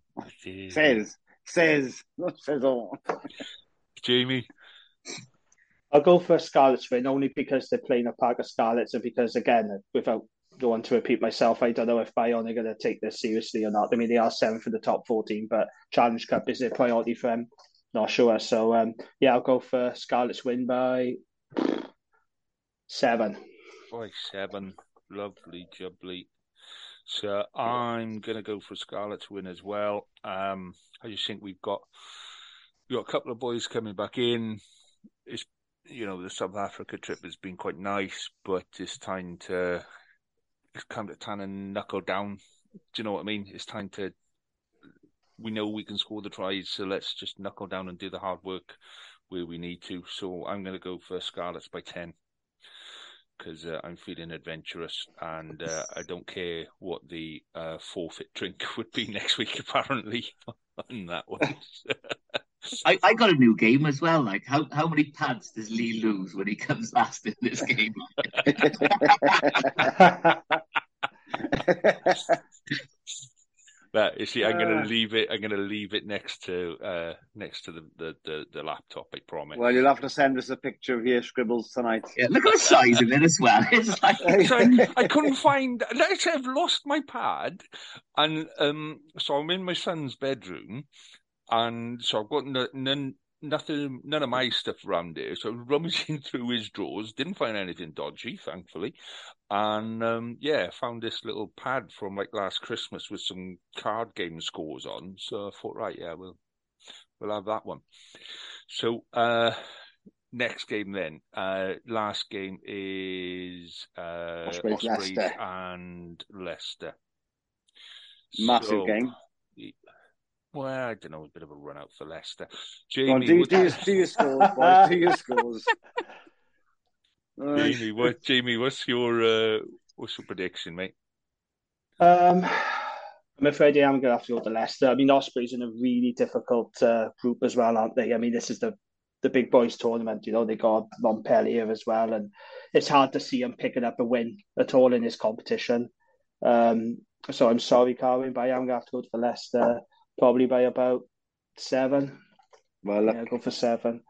Says. Says. Not saison. Jamie, I'll go for a Scarlets win only because they're playing a pack of Scarlets and because, again, without going to repeat myself, I don't know if Bayonne are going to take this seriously or not. I mean, they are seventh for the top 14, but Challenge Cup is their priority for them. Not sure. So, um, yeah, I'll go for Scarlets win by seven. by seven. Lovely, jubbly. So I'm going to go for Scarlets win as well. Um, I just think we've got we've got a couple of boys coming back in. It's you know the South Africa trip has been quite nice, but it's time to it's time to knuckle down. Do you know what I mean? It's time to. We know we can score the tries, so let's just knuckle down and do the hard work where we need to. So I'm going to go for Scarlets by ten because uh, I'm feeling adventurous and uh, I don't care what the uh, forfeit drink would be next week. Apparently, on that one. I, I got a new game as well. Like, how, how many pads does Lee lose when he comes last in this game? But you see, I'm going Uh. to leave it. I'm going to leave it next to uh, next to the, the, the, the laptop. I promise. Well, you'll have to send us a picture of your scribbles tonight. Yeah, look at the size of it as well. It's like so I, I couldn't find. Let's say I've lost my pad, and um, so I'm in my son's bedroom, and so I've got n- none, nothing, none of my stuff around here. So rummaging through his drawers, didn't find anything dodgy, thankfully, and um, yeah, found this little pad from like last Christmas with some card game scores on. So I thought, right, yeah, we'll we'll have that one. So. uh Next game then. Uh, last game is uh, Ospreys, Ospreys Leicester. and Leicester. Massive So- game. Well, I don't know, a bit of a run out for Leicester. Go on, Jamie, do, what, do, your, do your scores, boys. Do your scores. Jamie, what, Jamie, what's your uh, what's your prediction, mate? Um, I'm afraid I am going to have to go to Leicester. I mean, Ospreys in a really difficult uh, group as well, aren't they? I mean, this is the the big boys tournament. You know, they got Montpellier as well, and it's hard to see them picking up a win at all in this competition. Um, so I'm sorry, Carwyn, but I am going to have to go to Leicester probably by about seven. Well, look, Yeah, go for seven.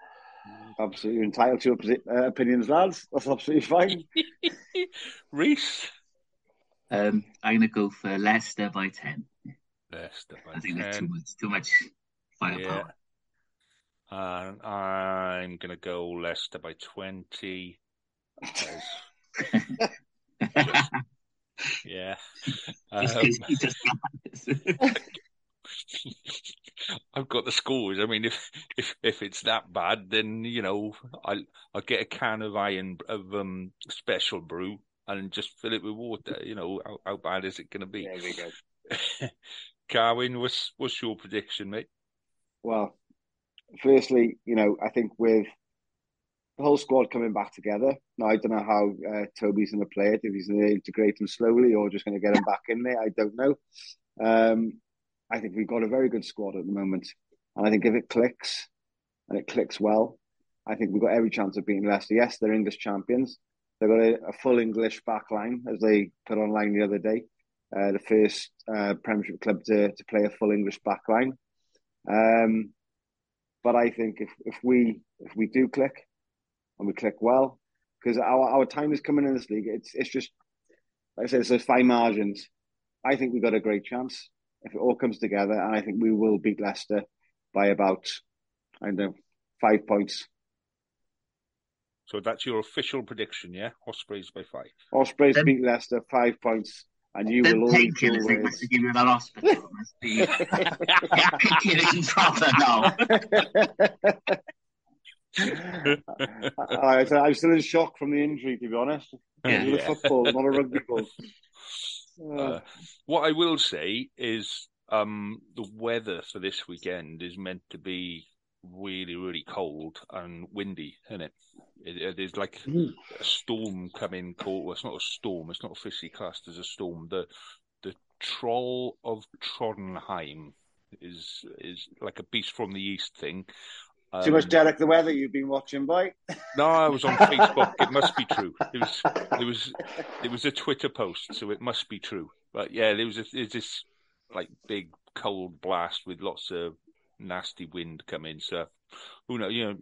absolutely entitled to your posi- uh, opinions, lads. That's absolutely fine. Reese? um, I'm gonna go for Leicester by ten. Leicester by I think that's too much. Too much firepower. And I'm going to go Leicester by 20. yeah. Um, he just I've got the scores. I mean, if if if it's that bad, then you know I'll I'll get a can of iron of um special brew and just fill it with water. You know how, how bad is it going to be? There we go. Carwyn, what's what's your prediction, mate? Well, firstly, you know, I think with the whole squad coming back together. Now, I don't know how uh, Toby's going to play it, if he's going to integrate them slowly or just going to get them back in there. I don't know. Um, I think we've got a very good squad at the moment. And I think if it clicks and it clicks well, I think we've got every chance of beating Leicester. Yes, they're English champions. They've got a, a full English back line, as they put online the other day. Uh, the first uh, Premiership club to, to play a full English back line. Um, but I think if, if we if we do click and we click well, because our, our time is coming in this league, it's it's just like I said, it's those fine margins. I think we've got a great chance if it all comes together, and I think we will beat Leicester by about I don't know five points. So that's your official prediction, yeah? Ospreys by five. Ospreys then, beat Leicester five points, and you will always always. They must give you that hospital. Must be proper now. I, I'm still in shock from the injury, to be honest. Yeah. It was a football, not a rugby ball. Uh, what I will say is um, the weather for this weekend is meant to be really, really cold and windy, isn't it? it, it is like mm. a storm coming. Cold. Well, it's not a storm. It's not officially classed as a storm. The the troll of Trondheim is is like a beast from the east thing. Too much um, Derek the Weather you've been watching, boy. No, I was on Facebook. it must be true. It was it was it was a Twitter post, so it must be true. But yeah, there was a, there's this like big cold blast with lots of nasty wind coming. So who knows? You know,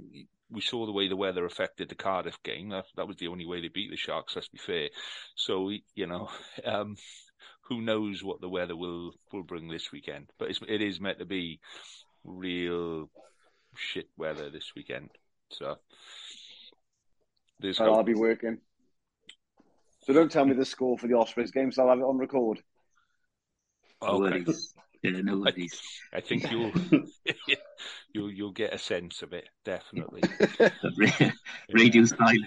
we saw the way the weather affected the Cardiff game. That that was the only way they beat the Sharks. Let's be fair. So you know, um, who knows what the weather will will bring this weekend? But it's, it is meant to be real shit weather this weekend. So there's I'll be working. So don't tell me the score for the Ospreys game, so I'll have it on record. Okay. I, I think you'll you'll you'll get a sense of it definitely. radio silence.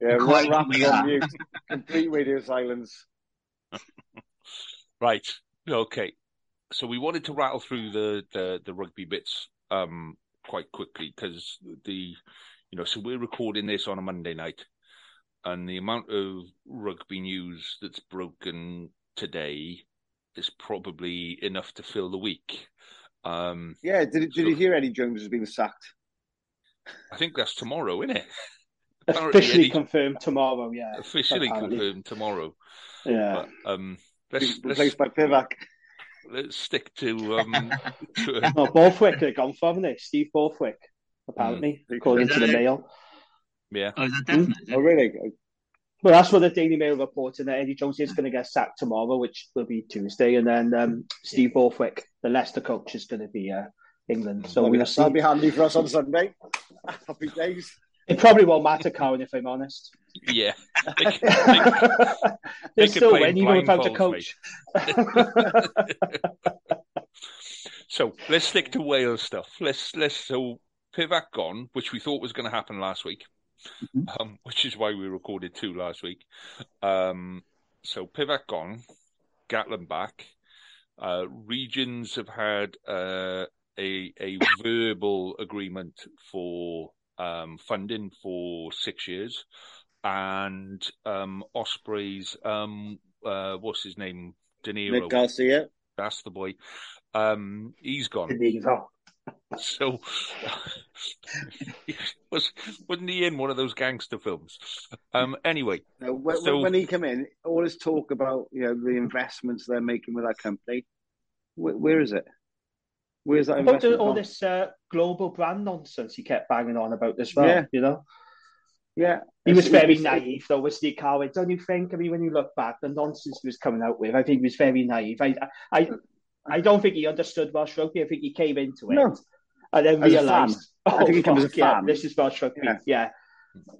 Yeah, quite right, on mute. Complete radio silence. right. Okay. So we wanted to rattle through the the, the rugby bits um, quite quickly because the you know so we're recording this on a Monday night, and the amount of rugby news that's broken today is probably enough to fill the week. Um, yeah, did did so, you hear Eddie Jones has been sacked? I think that's tomorrow, isn't it? officially Eddie, confirmed tomorrow. Yeah, officially apparently. confirmed tomorrow. Yeah. But, um, let's, replaced let's, by Pivac let's stick to. Um, to no, Borthwick have gone for, haven't they? Steve Borthwick, apparently, mm. according to the it? Mail. Yeah. Oh, is that definite? Mm. Oh, really? Well, that's what the Daily Mail reporting that Eddie Jones is going to get sacked tomorrow, which will be Tuesday, and then um, Steve Borthwick, the Leicester coach, is going to be uh, England. So we'll that'll be handy for us on Sunday. Happy days. It probably won't matter, Cowan, if I'm honest. Yeah. They're still win, even without a coach. so let's stick to Wales stuff. Let's let's so Pivac gone, which we thought was going to happen last week, mm-hmm. um, which is why we recorded two last week. Um, so Pivac gone, Gatland back. Uh, regions have had uh, a a verbal agreement for um, funding for six years, and um, Ospreys. Um, uh, what's his name? De Niro. Nick Garcia. That's the boy. Um, he's gone. So was wasn't he in one of those gangster films? Um, anyway, no, when, so, when he came in, all this talk about you know the investments they're making with that company, where, where is it? Where's that about the, all this uh, global brand nonsense he kept banging on about as well? Yeah. You know. Yeah, he was very naive, though, was Steve Carwyn? Don't you think? I mean, when you look back, the nonsense he was coming out with, I think he was very naive. I, I, I don't think he understood Welsh rugby. I think he came into it no. and then realised, oh, I think he comes as a fan. Yeah, this is Welsh rugby. Yeah. yeah.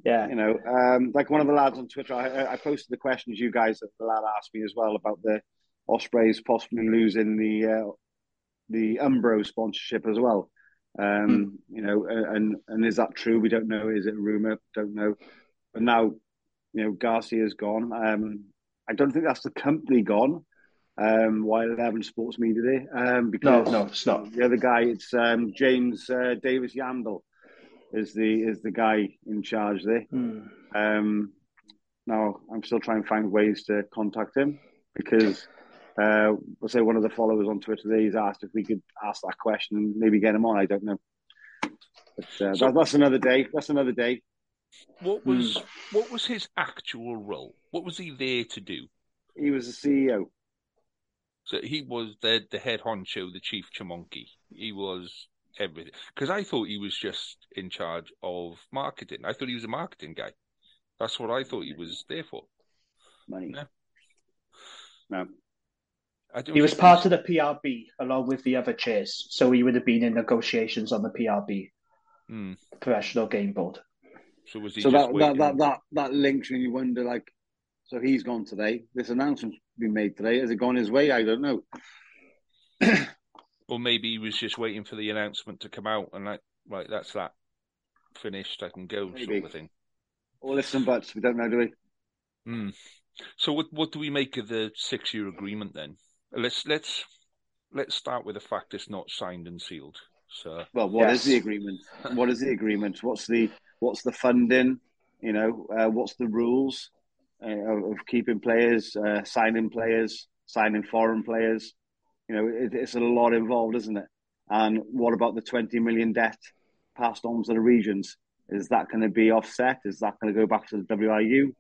Yeah, you know, um, like one of the lads on Twitter, I, I posted the questions you guys that the lad asked me as well about the Ospreys possibly losing the uh, the Umbro sponsorship as well. Um, mm. You know, and and is that true? We don't know. Is it a rumor? Don't know. But now, you know, Garcia's gone. Um, I don't think that's the company gone. Um, while Eleven Sports Media there, um, because no, no, it's not. The other guy, it's um, James uh, Davis Yandel, is the is the guy in charge there. Mm. Um, now I'm still trying to find ways to contact him because uh, we'll say one of the followers on Twitter there, he's asked if we could ask that question and maybe get him on. I don't know. But uh, so, that, that's another day. That's another day. What was mm. what was his actual role? What was he there to do? He was the CEO. So he was the the head honcho, the chief chamonkey. He was everything. Because I thought he was just in charge of marketing. I thought he was a marketing guy. That's what I thought he was there for. Money. Yeah. No he was part of the PRB along with the other chairs, so he would have been in negotiations on the PRB, mm. Professional Game Board. So was he? So that, that, that that that links and you wonder like, so he's gone today. This announcement's been made today. Has it gone his way? I don't know. or maybe he was just waiting for the announcement to come out and like, right, that's that finished. I can go, maybe. sort of thing. All ifs and buts. We don't know, do we? Hmm. So what what do we make of the six year agreement then? Let's let's let's start with the fact it's not signed and sealed. So, well, what yes. is the agreement? What is the agreement? What's the what's the funding? You know, uh, what's the rules uh, of keeping players, uh, signing players, signing foreign players? You know, it, it's a lot involved, isn't it? And what about the twenty million debt passed on to the regions? Is that going to be offset? Is that going to go back to the WRU?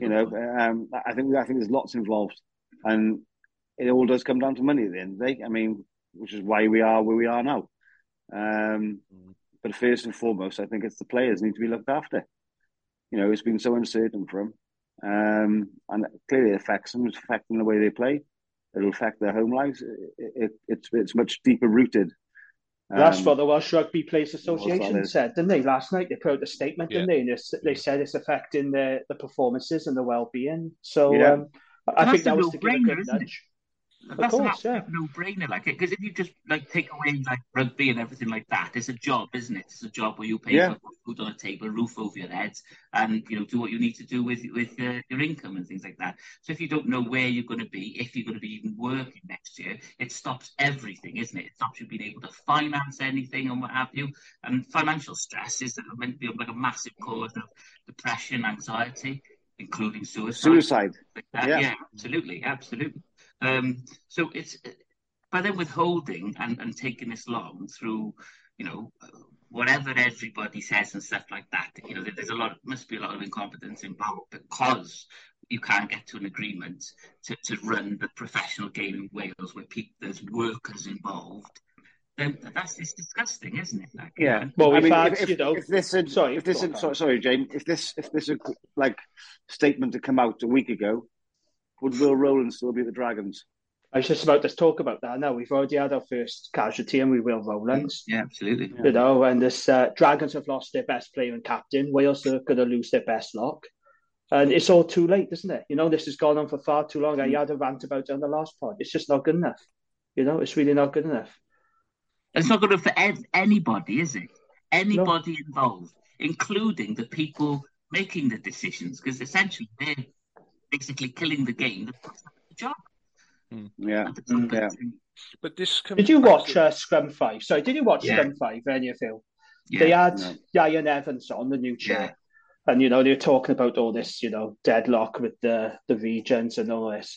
You know, um, I think I think there's lots involved, and it all does come down to money at the end of the day. I mean, which is why we are where we are now. Um, mm. But first and foremost, I think it's the players need to be looked after. You know, it's been so uncertain for them, um, and clearly it affects them. It's affecting the way they play. It'll affect their home lives. It, it, it's it's much deeper rooted. Um, That's what the Welsh Rugby Players Association said, didn't they? Last night they put out a statement, yeah. didn't they? And they said it's affecting the, the performances and the well being. So yeah. um, I think that was to give a good nudge. That's course, an yeah. no-brainer, like it. Because if you just like take away like rugby and everything like that, it's a job, isn't it? It's a job where you pay yeah. for food on a table, roof over your heads, and you know do what you need to do with with uh, your income and things like that. So if you don't know where you're going to be, if you're going to be even working next year, it stops everything, isn't it? It stops you being able to finance anything and what have you. And financial stress is meant to be like a massive cause of depression, anxiety, including suicide. Suicide. Like yeah. yeah, absolutely, absolutely. Um, so it's by then withholding and, and taking this long through, you know, whatever everybody says and stuff like that. You know, there's a lot, must be a lot of incompetence involved because you can't get to an agreement to, to run the professional game in Wales where people, there's workers involved. Then that's it's disgusting, isn't it? Like, yeah. Well, I mean, had, if, you know, if this had, sorry, if this had, sorry, sorry, Jane, if this if this had, like statement had come out a week ago, would Will Rowland still be the Dragons? I was just about to talk about that now. We've already had our first casualty and we will Rowland. Yeah, absolutely. You know, and this uh, Dragons have lost their best player and captain. Wales are going to lose their best lock. And it's all too late, isn't it? You know, this has gone on for far too long. I had a rant about it on the last part. It's just not good enough. You know, it's really not good enough. It's not good enough for anybody, is it? Anybody no. involved, including the people making the decisions, because essentially they're basically killing the game. The job. Mm. Yeah. yeah. But this did you watch uh, Scrum Five? Sorry, did you watch yeah. Scrum Five? Any of you? Yeah, they had no. Ieuan Evans on the new chair, yeah. and you know they were talking about all this, you know, deadlock with the the regions and all this.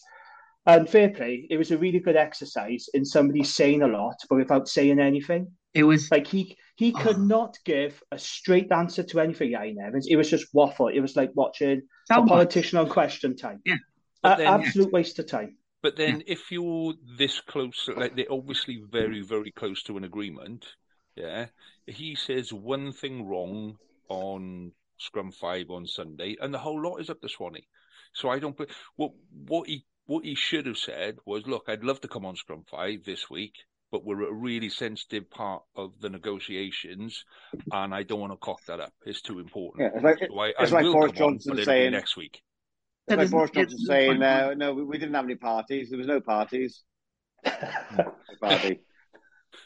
And fair play, it was a really good exercise in somebody saying a lot but without saying anything. It was like he he could oh. not give a straight answer to anything, Ieuan Evans. It was just waffle. It was like watching a politician on question time. Yeah. then, absolute waste of time. But then, yeah. if you're this close, like they're obviously very, very close to an agreement. Yeah, he says one thing wrong on Scrum Five on Sunday, and the whole lot is up to Swanee. So I don't. What what he what he should have said was, look, I'd love to come on Scrum Five this week. But we're a really sensitive part of the negotiations, and I don't want to cock that up. It's too important. Yeah, it's like, So I, it's I like Boris come on, Johnson but it'll be saying- next week. It's like isn't- Boris Johnson saying, uh, "No, we, we didn't have any parties. There was no parties." Party.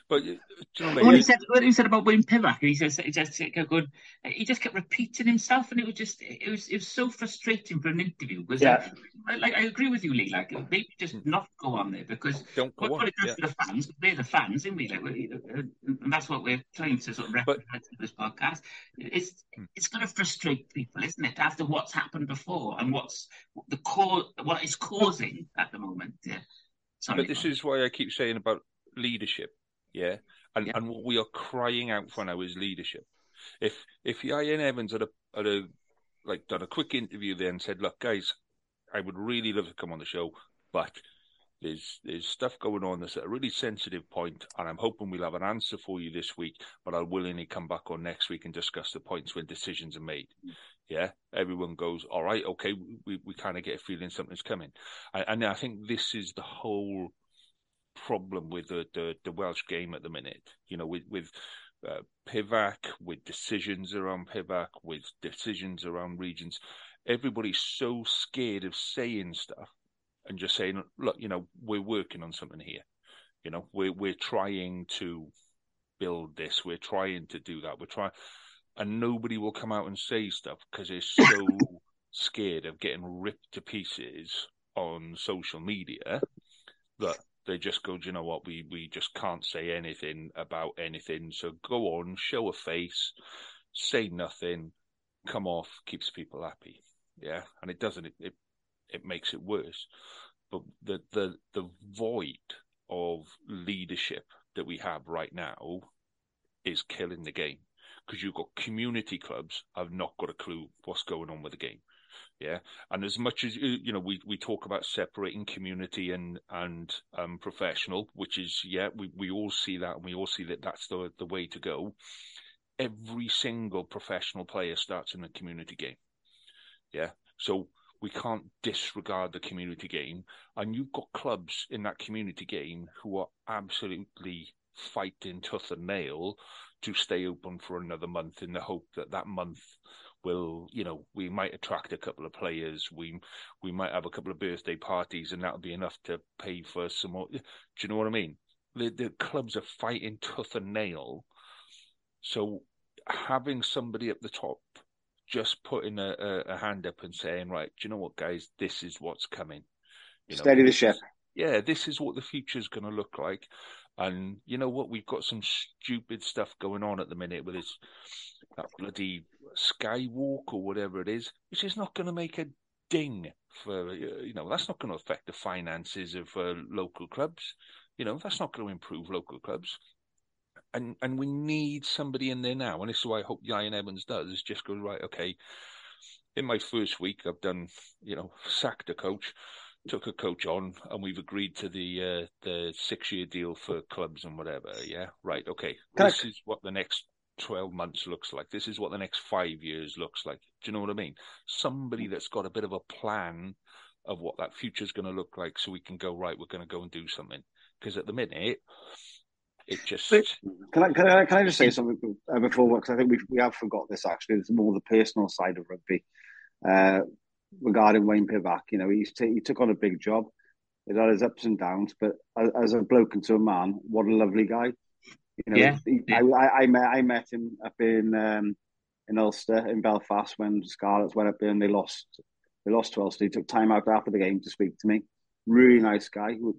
But do you know what I When mean? he said when he said about Wayne Pivac, he says he just kept going, he just kept repeating himself, and it was just it was it was so frustrating for an interview. Because Yeah. I, like I agree with you, Lee. Like maybe just not go on there because Don't go what, on, what it does yeah. for the fans, we're the fans, isn't we? Like, and that's what we're trying to sort of represent with this podcast. It's Hmm. it's going to frustrate people, isn't it? After what's happened before and what's the cause, what is causing at the moment. Yeah. Sorry. But this is why I keep saying about leadership, yeah, and Yeah. and what we are crying out for now is leadership. If if Ieuan Evans had a had a like done a quick interview there and said, "Look, guys, I would really love to come on the show, but there's there's stuff going on that's at a really sensitive point, and I'm hoping we'll have an answer for you this week, but I'll willingly come back on next week and discuss the points when decisions are made." Mm. Yeah, everyone goes, "All right, okay." We we kind of get a feeling something's coming, and, and I think this is the whole problem with the, the, the Welsh game at the minute. You know, with with uh, Pivac, with decisions around Pivac, with decisions around regions, everybody's so scared of saying stuff and just saying, "Look, you know, we're working on something here. You know, we're we're trying to build this. We're trying to do that. We're trying." And nobody will come out and say stuff because they're so scared of getting ripped to pieces on social media that they just go, do you know what, we, we just can't say anything about anything. So go on, show a face, say nothing, come off, keeps people happy. Yeah. And it doesn't, it, it, it makes it worse. But the, the, the void of leadership that we have right now is killing the game because you've got community clubs have not got a clue what's going on with the game. Yeah, and as much as you know, we, we talk about separating community and and um, professional, which is yeah, we, we all see that and we all see that that's the the way to go. Every single professional player starts in the community game. Yeah, so we can't disregard the community game, and you've got clubs in that community game who are absolutely fighting tooth and nail to stay open for another month in the hope that that month will, you know, we might attract a couple of players. We we might have a couple of birthday parties, and that'll be enough to pay for some more. Do you know what I mean? The the clubs are fighting tooth and nail. So having somebody at the top just putting a, a, a hand up and saying, right, do you know what, guys, this is what's coming. You know, Steady the ship. yeah, this is what the future is going to look like. And you know what? We've got some stupid stuff going on at the minute with this that bloody skywalk or whatever it is, which is not going to make a ding for uh, you know. That's not going to affect the finances of uh, local clubs. You know, that's not going to improve local clubs. And and we need somebody in there now. And this is why I hope Ieuan Evans does. Is just go right. Okay, in my first week, I've done you know sacked a coach took a coach on and we've agreed to the uh, the six year deal for clubs and whatever. Yeah, right. Okay, Can I- this is what the next twelve months looks like. This is what the next five years looks like. Do you know what I mean? Somebody that's got a bit of a plan of what that future's going to look like, so we can go right. We're going to go and do something. Because at the minute, it just Can I, can I, can I just say something uh, before? Because I think we we have forgot this actually. It's more the personal side of rugby uh, regarding Wayne Pivac. You know, he's t- he took on a big job. It had his ups and downs, but as, as a bloke and to a man, what a lovely guy. You know, Yeah, he, yeah. I, I, I met I met him up in um, in Ulster in Belfast when Scarlets went up there and they lost they lost to Ulster. He took time out after the game to speak to me. Really nice guy, who,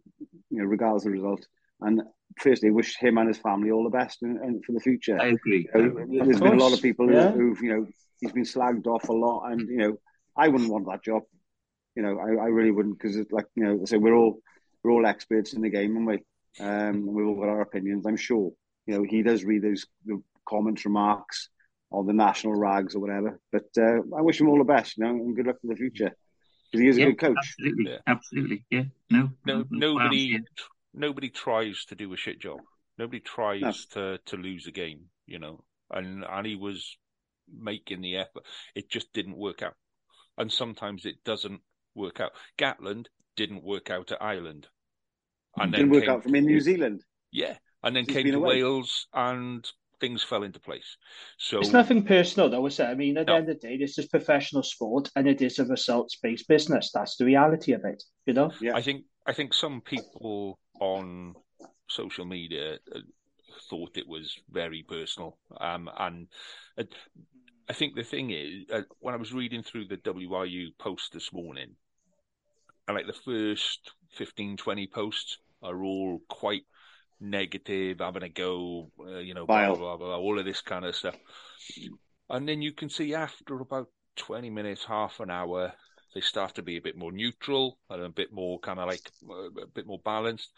you know, regardless of the result. And firstly, wish him and his family all the best and, and for the future. I agree. You know, there's been a lot of people yeah. who, who've, you know, he's been slagged off a lot, and you know, I wouldn't want that job. You know, I, I really wouldn't because, it's like, you know, so we're all we're all experts in the game, and we, um, we've all got our opinions. I'm sure, you know, he does read those the comments, remarks on the national rags or whatever. But uh, I wish him all the best, you know, and good luck for the future because he is a good coach. absolutely, Yeah. absolutely. Yeah, no, no, no, nobody yeah. nobody tries to do a shit job. Nobody tries to to lose a game, you know. And and he was making the effort. It just didn't work out. And sometimes it doesn't work out. Gatland didn't work out at Ireland. And Didn't then work came- out for me in New Zealand. Yeah, and then came to away. Wales and things fell into place. So it's nothing personal, though, is it? I mean, at no. the end of the day, this is professional sport, and it is a results-based business. That's the reality of it. You know. Yeah. I think I think some people on social media uh, thought it was very personal, um, and uh, I think the thing is, uh, when I was reading through the WRU post this morning, and like the first 15, 20 posts are all quite negative, having a go, uh, you know, blah, blah, blah, blah, all of this kind of stuff. And then you can see after about 20 minutes, half an hour, they start to be a bit more neutral and a bit more kind of like uh, a bit more balanced.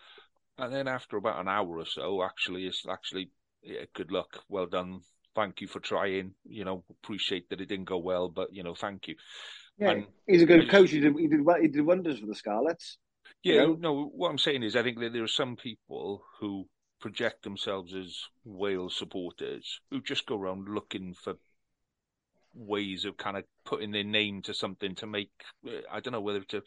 And then after about an hour or so, actually, it's actually, yeah, good luck, well done, thank you for trying. You know, appreciate that it didn't go well, but you know, thank you. Yeah, and he's a good coach. He did, he did he did wonders for the Scarlets. Yeah, you know? no. What I'm saying is, I think that there are some people who project themselves as Wales supporters who just go around looking for ways of kind of putting their name to something to make. Uh, I don't know whether it's a,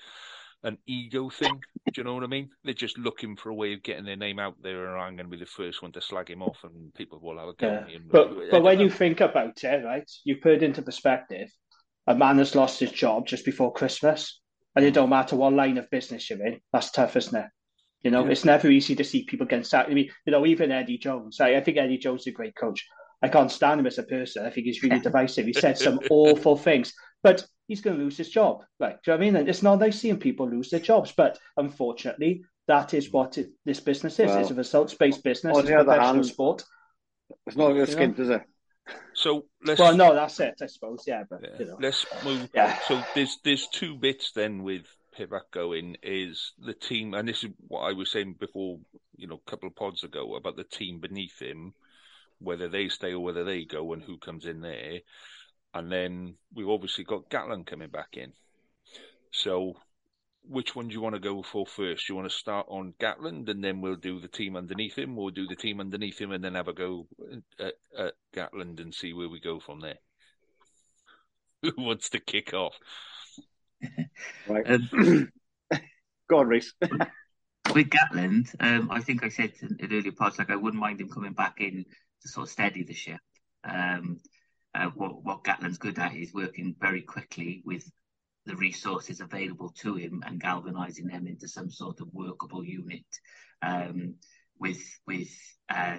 an ego thing. Do you know what I mean? They're just looking for a way of getting their name out there, and I'm going to be the first one to slag him off, and people will have a go yeah. But but when know. you think about it, right, you put it into perspective. A man has lost his job just before Christmas and it don't matter what line of business you're in. That's tough, isn't it? You know, yeah. it's never easy to see people get sacked. I mean, you know, even Eddie Jones. I, I think Eddie Jones is a great coach. I can't stand him as a person. I think he's really divisive. He said some awful things, but he's going to lose his job. Right? Do you know what I mean? And it's not nice seeing people lose their jobs, but unfortunately, that is what it, this business is. Well, it's a results-based business. On it's the other hand, sport. It's not a skint, is it? So let's. Well, no, that's it, I suppose. Yeah, but yeah. You know. let's move. Yeah. So there's there's two bits then with Pivac going is the team, and this is what I was saying before, you know, a couple of pods ago about the team beneath him, whether they stay or whether they go, and who comes in there, and then we've obviously got Gatland coming back in. So which one do you want to go for first? Do you want to start on Gatland and then we'll do the team underneath him, or do the team underneath him and then have a go at, at Gatland and see where we go from there? Who wants to kick off? right. Um, go on, Reese. with Gatland, um, I think I said in, in earlier parts, like I wouldn't mind him coming back in to sort of steady the ship. Um, uh, what what Gatland's good at is working very quickly with the resources available to him and galvanizing them into some sort of workable unit um, with with uh,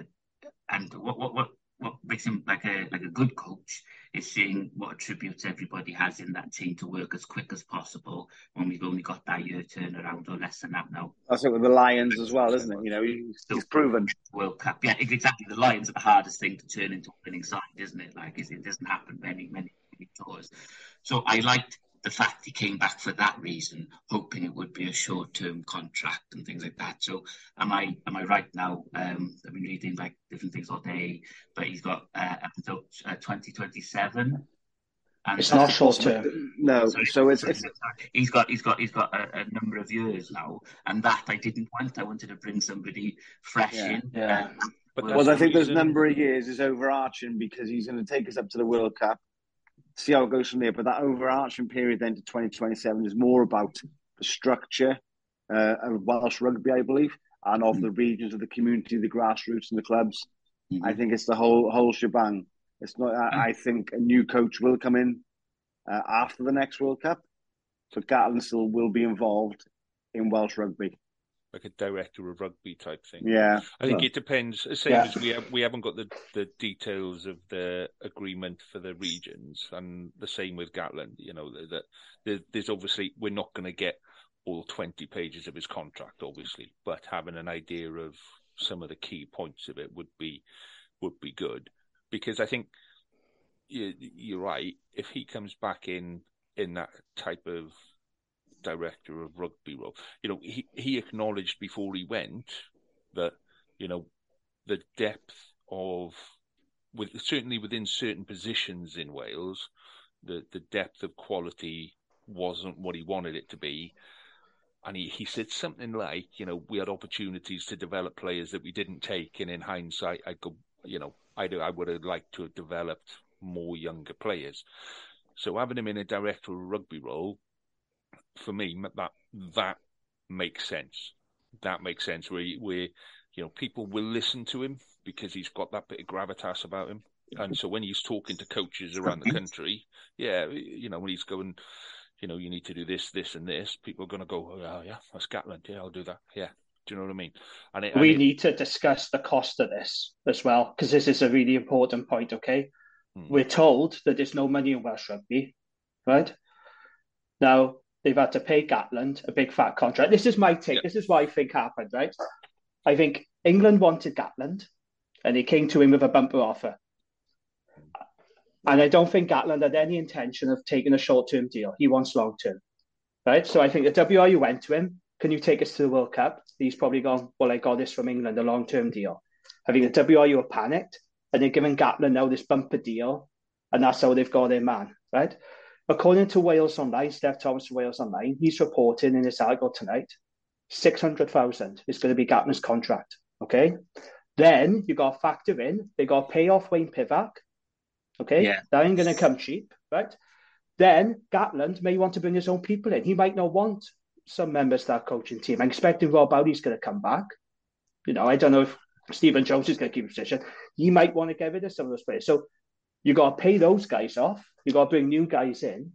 and what what what what makes him like a like a good coach is seeing what attributes everybody has in that team to work as quick as possible when we've only got that year turnaround or less than that now. That's it with the Lions as well, isn't it? You know, he's, he's proven World Cup. Yeah, exactly. The Lions are the hardest thing to turn into a winning side, isn't it? Like it doesn't happen many many, many tours. So I liked the fact he came back for that reason, hoping it would be a short-term contract and things like that. So, am I am I right now? Um, I've been reading like different things all day, but he's got uh, up until uh, 2027. And it's not short term. No, so, so it's, it's, he's got he's got he's got a, a, number of years now, and that I didn't want. I wanted to bring somebody fresh yeah, in. Yeah. Um, but well, I think those number of years is overarching because he's going to take us up to the World Cup see how it goes from there. But that overarching period then to 2027 is more about the structure uh, of Welsh rugby, I believe, and of mm-hmm. the regions of the community, the grassroots, and the clubs. Mm-hmm. I think it's the whole whole shebang. It's not. I, I think a new coach will come in uh, after the next World Cup, so Gatland still will be involved in Welsh rugby like a director of rugby type thing. Yeah, I think it depends. Same yeah. as we have, we haven't got the, the details of the agreement for the regions, and the same with Gatland. You know that there's obviously we're not going to get all twenty pages of his contract, obviously, but having an idea of some of the key points of it would be would be good because I think you're right. If he comes back in in that type of director of rugby role. You know, he, he acknowledged before he went that, you know, the depth of, with certainly within certain positions in Wales, the, the depth of quality wasn't what he wanted it to be. And he, he said something like, you know, we had opportunities to develop players that we didn't take. And in hindsight, I could, you know, I, I would have liked to have developed more younger players. So having him in a director of rugby role for me that that makes sense. That makes sense. We we you know, people will listen to him because he's got that bit of gravitas about him. And so when he's talking to coaches around the country, yeah, you know, when he's going, you know, you need to do this, this, and this, people are going to go, oh, yeah, that's Gatland. Yeah, I'll do that. Yeah. Do you know what I mean? And it, we and it, need to discuss the cost of this as well, because this is a really important point. Okay. Hmm. We're told that there's no money in Welsh rugby, right? Now, they've had to pay Gatland a big fat contract. This is my take. This is what I think happened, right? I think England wanted Gatland and they came to him with a bumper offer. And I don't think Gatland had any intention of taking a short term deal. He wants long term. Right. So I think the WRU went to him. Can you take us to the World Cup? He's probably gone, Well, I got this from England, a long term deal. I think the WRU are panicked and they're giving Gatland now this bumper deal. And that's how they've got their man. Right. According to Wales Online, Steph Thomas from Wales Online, he's reporting in his article tonight 600,000 is going to be Gatland's contract. Okay. Then you got to factor in, they got to pay off Wayne Pivac. Okay. Yeah. That ain't going to come cheap, right? Then Gatland may want to bring his own people in. He might not want some members of that coaching team. I'm expecting Rob Howley's going to come back. You know, I don't know if Stephen Jones is going to keep a position. He might want to get rid of some of those players. So you got to pay those guys off. You got to bring new guys in.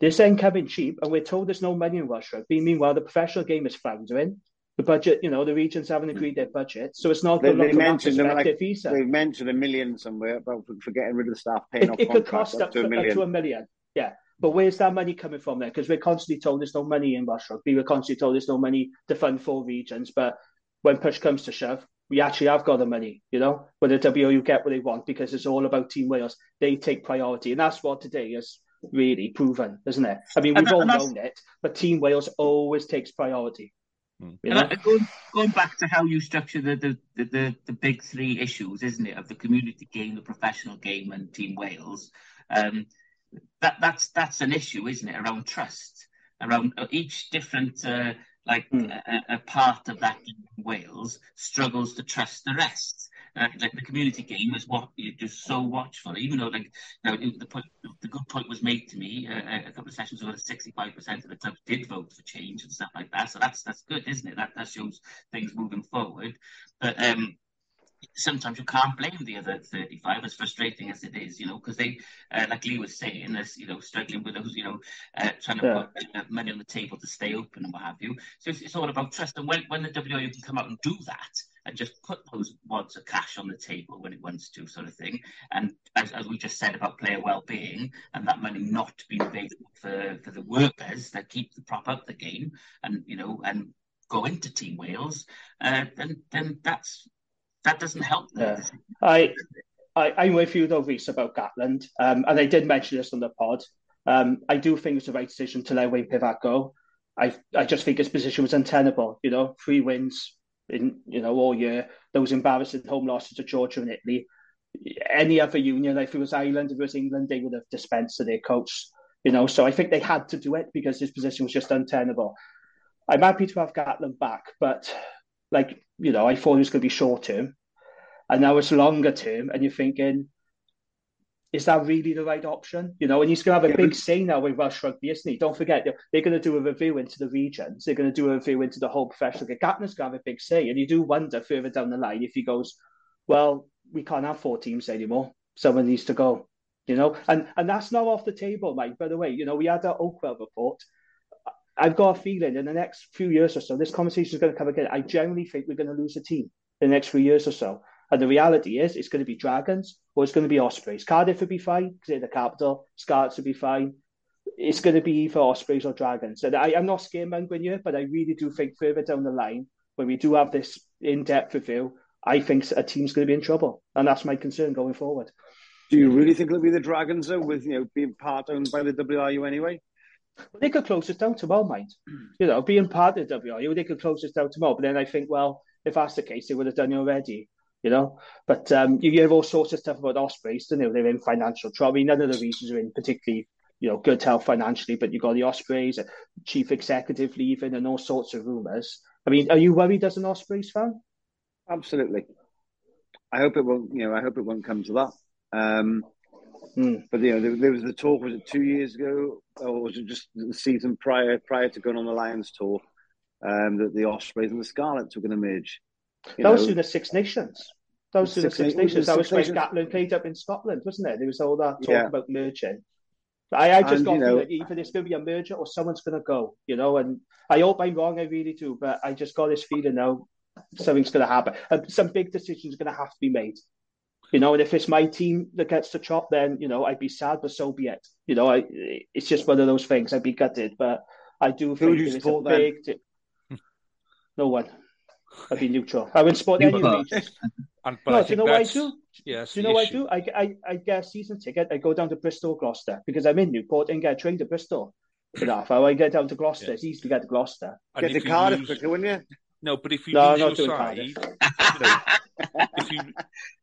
They're saying coming cheap, and we're told there's no money in Welsh rugby. Meanwhile, the professional game is floundering. The budget, you know, the regions haven't agreed their budget, so it's not. They, they mentioned like, They mentioned a million somewhere about for getting rid of the staff paying it, off. It could cost up, to, a million. Up to a million. Yeah, but where's that money coming from there? Because we're constantly told there's no money in Welsh rugby. We're constantly told there's no money to fund four regions, but when push comes to shove, we actually have got the money, you know, where the WRU get what they want because it's all about Team Wales. They take priority. And that's what today is really proven, isn't it? I mean, we've and, all and known it, but Team Wales always takes priority. Hmm. You know? going, going, back to how you structure the, the, the, the, the big three issues, isn't it, of the community game, the professional game, and Team Wales, um, that that's that's an issue, isn't it, around trust, around uh, each different uh, like mm. a, a, part of that in Wales struggles to trust the rest. Uh, like the community game is what you're just so watchful. Even though, like, now the point, the good point was made to me uh, a couple of sessions ago that 65 percent of the clubs did vote for change and stuff like that. So that's that's good, isn't it? That that shows things moving forward. But um, sometimes you can't blame the other 35 as frustrating as it is you know because they uh, like lee was saying as you know struggling with those you know uh, trying to yeah. put uh, money on the table to stay open and what have you. So it's, it's, all about trust. And when, when the WRU can come out and do that and just put those wads of cash on the table when it wants to sort of thing. And as, as we just said about player well-being and that money not being available for for the workers that keep the prop up the game and you know and go into team wales uh, then then that's that doesn't help. Yeah. I, I, am with you though, Reese, about Gatland, um, and I did mention this on the pod. Um, I do think it's the right decision to let Wayne Pivac go. I, I just think his position was untenable. You know, three wins in you know all year. Those embarrassing home losses to Georgia and Italy. Any other union, if it was Ireland, if it was England, they would have dispensed to their coach. You know, so I think they had to do it because his position was just untenable. I'm happy to have Gatland back, but like you know, I thought it was going to be short term, and now it's longer term, and you're thinking, is that really the right option? You know, and he's going to have a yeah, big say now with Welsh Rugby, isn't he? Don't forget, they're going to do a review into the regions. They're going to do a review into the whole professional. Gatland's going to have a big say, and you do wonder further down the line if he goes, well, we can't have four teams anymore. Someone needs to go. You know, and and that's not off the table, Mike. By the way, you know, we had that Oakwell report. I've got a feeling in the next few years or so, this conversation is going to come again. I genuinely think we're going to lose a team in the next few years or so. And the reality is, it's going to be Dragons or it's going to be Ospreys. Cardiff would be fine because they're the capital. Scarlets would be fine. It's going to be either Ospreys or Dragons. And I, am not scaremongering you, but I really do think further down the line, when we do have this in depth review, I think a team's going to be in trouble. And that's my concern going forward. Do you really think it'll be the Dragons, though, with you know being part owned by the WRU anyway? Well, they could close us down tomorrow, mate. You know, being part of the WRU, they could close us down tomorrow. But then I think, well, if that's the case, they would have done it already you know. But um, you hear all sorts of stuff about Ospreys, don't you? They're in financial trouble. I mean, none of the regions are in particularly, you know, good health financially, but you've got the Ospreys, chief executive leaving, and all sorts of rumours. I mean, are you worried as an Ospreys fan? Absolutely. I hope it won't. You know, I hope it won't come to that. Um, mm. But you know, there, there, was the talk. Was it two years ago, or was it just the season prior prior to going on the Lions tour? Um, that the Ospreys and the Scarlets were going to merge. Those know, was through the Six Nations. That was through the Six, Nations. That was when Gatland played up in Scotland, wasn't it? There was all that talk yeah. about merging. I, I just and, got you know, either there's going to be a merger or someone's going to go, you know. And I hope I'm wrong, I really do, but I just got this feeling now something's going to happen. some big decisions are going to have to be made. You know, and if it's my team that gets the chop, then you know I'd be sad, but so be it. You know, I it's just one of those things. I'd be gutted, but I do Who think it's a big. T- no one. I'd be neutral. I would support any regions. And, no, do you know what I do? Yes, do you know what I do? I, I, I get a season ticket. I go down to Bristol, Gloucester because I'm in Newport and get a train to Bristol. Enough. I get down to Gloucester. Yeah. It's easy to get to Gloucester. And get to Cardiff quicker, wouldn't you? No, but if you no, lose your side, you know, if you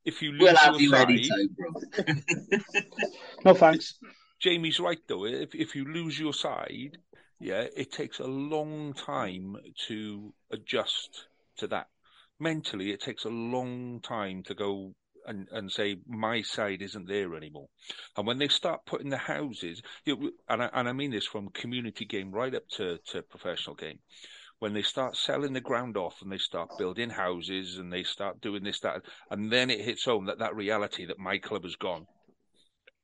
if you lose we'll your side, no thanks. Jamie's right though. If if you lose your side, yeah, it takes a long time to adjust to that. Mentally, it takes a long time to go and, and say my side isn't there anymore. And when they start putting the houses, you know, and I, and I mean this from community game right up to, to professional game, when they start selling the ground off and they start building houses and they start doing this, that, and then it hits home that that reality that my club has gone.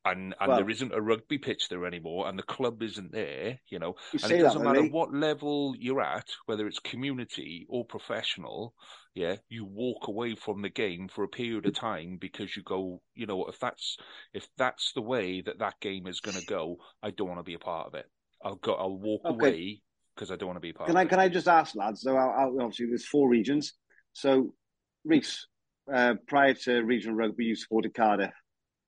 And and well, there isn't a rugby pitch there anymore, and the club isn't there, you know. You and it doesn't matter what level you're at, whether it's community or professional. Yeah, you walk away from the game for a period of time because you go, you know, if that's if that's the way that that game is going to go, I don't want to be a part of it. I'll go. I'll walk okay. away because I don't want to be part. Can I? Can I just ask, lads? So I'll, I'll, obviously there's four regions. So Reese, uh, prior to regional rugby, you supported Cardiff.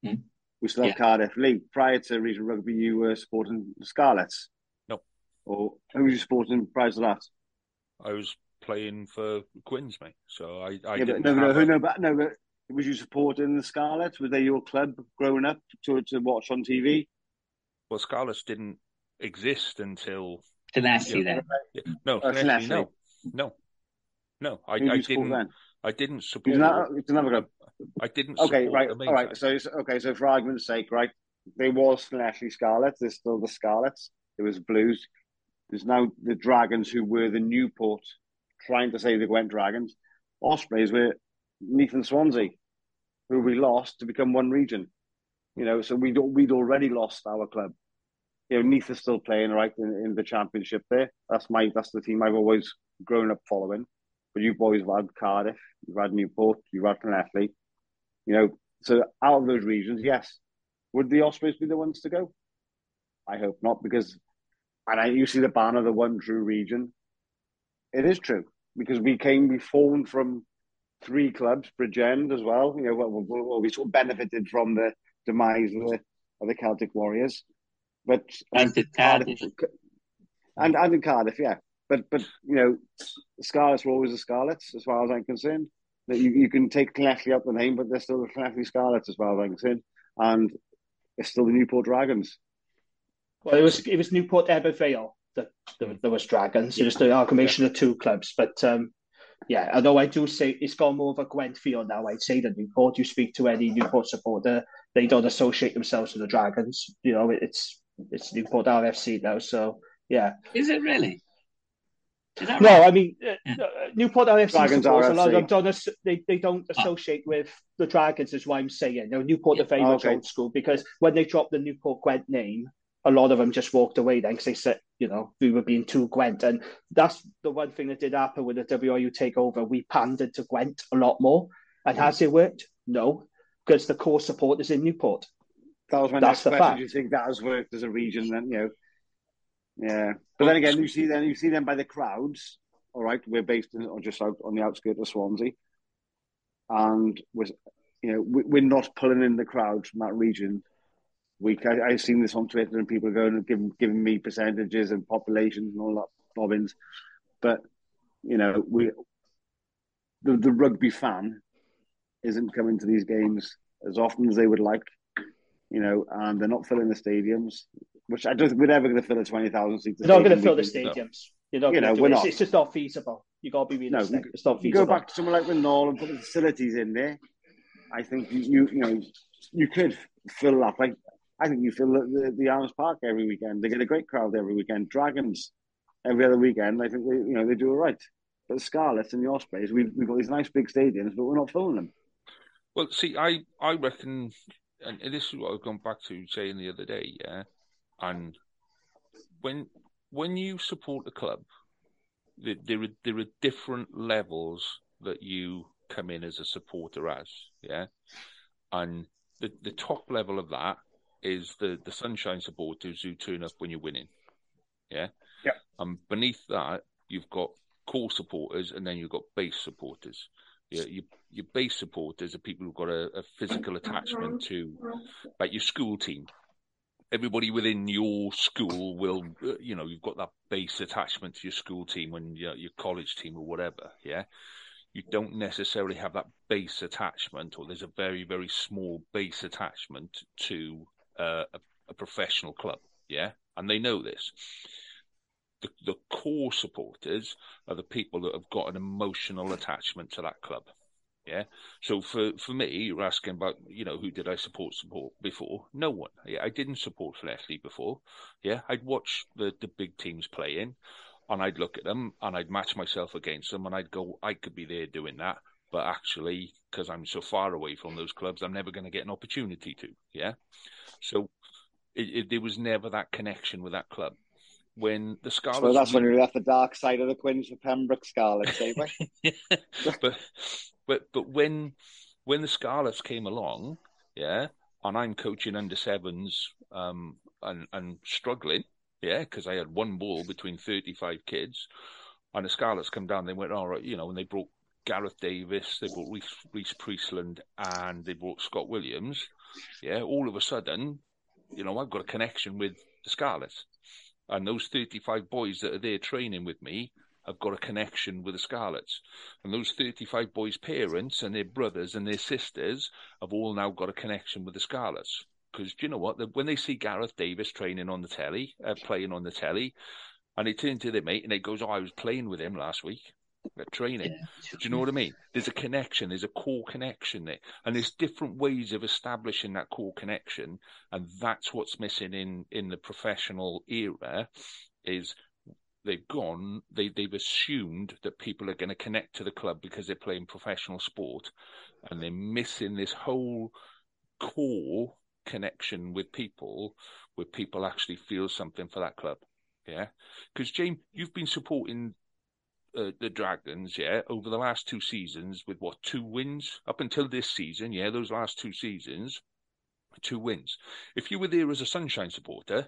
Hmm? We still have yeah. Cardiff League. Prior to regional rugby, you were supporting the Scarlets. No. Or who were you supporting prior to that? I was playing for Quins, mate. So I, I yeah, but no, no, a... no, but no, but was you supporting the Scarlets? Were they your club growing up to to watch on TV? Well, Scarlets didn't exist until Tenacity then. No, oh, Tenacity, no, no, no. I, I didn't. Then? I didn't support. Not, never I didn't. Okay, right. All right. So okay. So for argument's sake, right, there was Tenacity Scarlets. There's still the Scarlets. There was Blues. There's now the Dragons, who were the Newport, trying to say they went Dragons. Ospreys were Neath and Swansea, who we lost to become one region. You know, so we'd we'd already lost our club you know, is still playing right in, in the championship there. That's my that's the team I've always grown up following. But you boys have had Cardiff, you've had Newport, you've had Llanelli. You know, so out of those regions, yes. Would the Ospreys be the ones to go? I hope not, because and I, you see the banner, the one true region. It is true because we came, we formed from three clubs, Bridgend as well. You know, well, we sort of benefited from the demise of the, of the Celtic Warriors. But and Cardiff, and and in Cardiff, yeah. But but you know, Scarlets were always the Scarlets, as far as I'm concerned. That you, you can take Llanelli up the name, but they're still the Llanelli Scarlets, as far as I'm concerned, and it's still the Newport Dragons. Well, it was it was Newport Ebbw Vale that there, there was Dragons. It was the amalgamation yeah. of two clubs, but um, yeah, although I do say it's gone more of a Gwent feel now. I'd say that Newport. You speak to any Newport supporter, they don't associate themselves with the Dragons. You know, it's it's Newport RFC now. So yeah, is it really? Is no, right? I mean uh, yeah. Newport RFC Dragons supports RFC. a lot of them don't they, they don't ah. associate oh. with the Dragons is why I'm saying. You know, Newport yeah. are very much okay. old school because when they dropped the Newport Gwent name, a lot of them just walked away then because they said, you know, we were being too Gwent. And that's the one thing that did happen with the WRU takeover. We pandered to Gwent a lot more. And has it worked? No, because the core support is in Newport. That was my That's next question. Do you think that has worked as a region? Then you know, yeah. But then again, you see then you see them by the crowds. All right, we're based in, or just out on the outskirts of Swansea, and was you know we, are not pulling in the crowds from that region. Week I, have seen this on Twitter and people are going and giving giving me percentages and populations and all that bobbins, but you know we the the rugby fan isn't coming to these games as often as they would like you know, and they're not filling the stadiums, which I don't think we're ever going to fill a 20,000 seat. They're not going to fill the stadiums. You're not you know, we're it. not. It's, just not feasible. You got to be realistic. No, it's not feasible. Go back to somewhere like the Renal and put the facilities in there. I think you, you, you know, you could fill that. Like, I think you fill the, the, the Arms Park every weekend. They get a great crowd every weekend. Dragons every other weekend. I think they, you know, they do it right. the Scarlets and the Ospreys, we've, we've got these nice big stadiums, but we're not filling them. Well, see, I, I reckon, and this is what I've gone back to saying the other day, yeah. And when when you support a club, there, there are there are different levels that you come in as a supporter as, yeah. And the the top level of that is the the sunshine supporters who turn up when you're winning, yeah. Yeah. And beneath that, you've got core supporters, and then you've got base supporters. Your, your, your base supporters are people who've got a, a physical attachment to, like your school team. Everybody within your school will, uh, you know, you've got that base attachment to your school team and your, your college team or whatever. Yeah. You don't necessarily have that base attachment, or there's a very, very small base attachment to uh, a, a professional club. Yeah. And they know this the, the core supporters are the people that have got an emotional attachment to that club. Yeah. So for, for me, you're asking about, you know, who did I support support before? No one. Yeah, I didn't support Fletchley before. Yeah. I'd watch the, the big teams playing and I'd look at them and I'd match myself against them and I'd go, I could be there doing that. But actually, because I'm so far away from those clubs, I'm never going to get an opportunity to. Yeah. So it, it, there was never that connection with that club when the Scarlets. So that's when you left the dark side of the Quins for Pembroke Scarlets, David. yeah, but but but when when the Scarlets came along, yeah, and I'm coaching under sevens, um, and and struggling, yeah, because I had one ball between thirty five kids, and the Scarlets come down. They went all right, you know, and they brought Gareth Davies, they brought Rhys, Rhys Priestland, and they brought Scott Williams. Yeah, all of a sudden, you know, I've got a connection with the Scarlets. And those 35 boys that are there training with me have got a connection with the Scarlets. And those 35 boys' parents and their brothers and their sisters have all now got a connection with the Scarlets. Because you know what? When they see Gareth Davies training on the telly, uh, playing on the telly, and they turn to their mate and they goes, "Oh, I was playing with him last week." Training. Yeah. Do you know what I mean? There's a connection, there's a core connection there. And there's different ways of establishing that core connection. And that's what's missing in, in the professional era is they've gone, they, they've assumed that people are going to connect to the club because they're playing professional sport. And they're missing this whole core connection with people where people actually feel something for that club. Yeah. Because, James, you've been supporting uh, the Dragons, yeah, over the last two seasons with what two wins up until this season, yeah, those last two seasons, two wins. If you were there as a Sunshine supporter,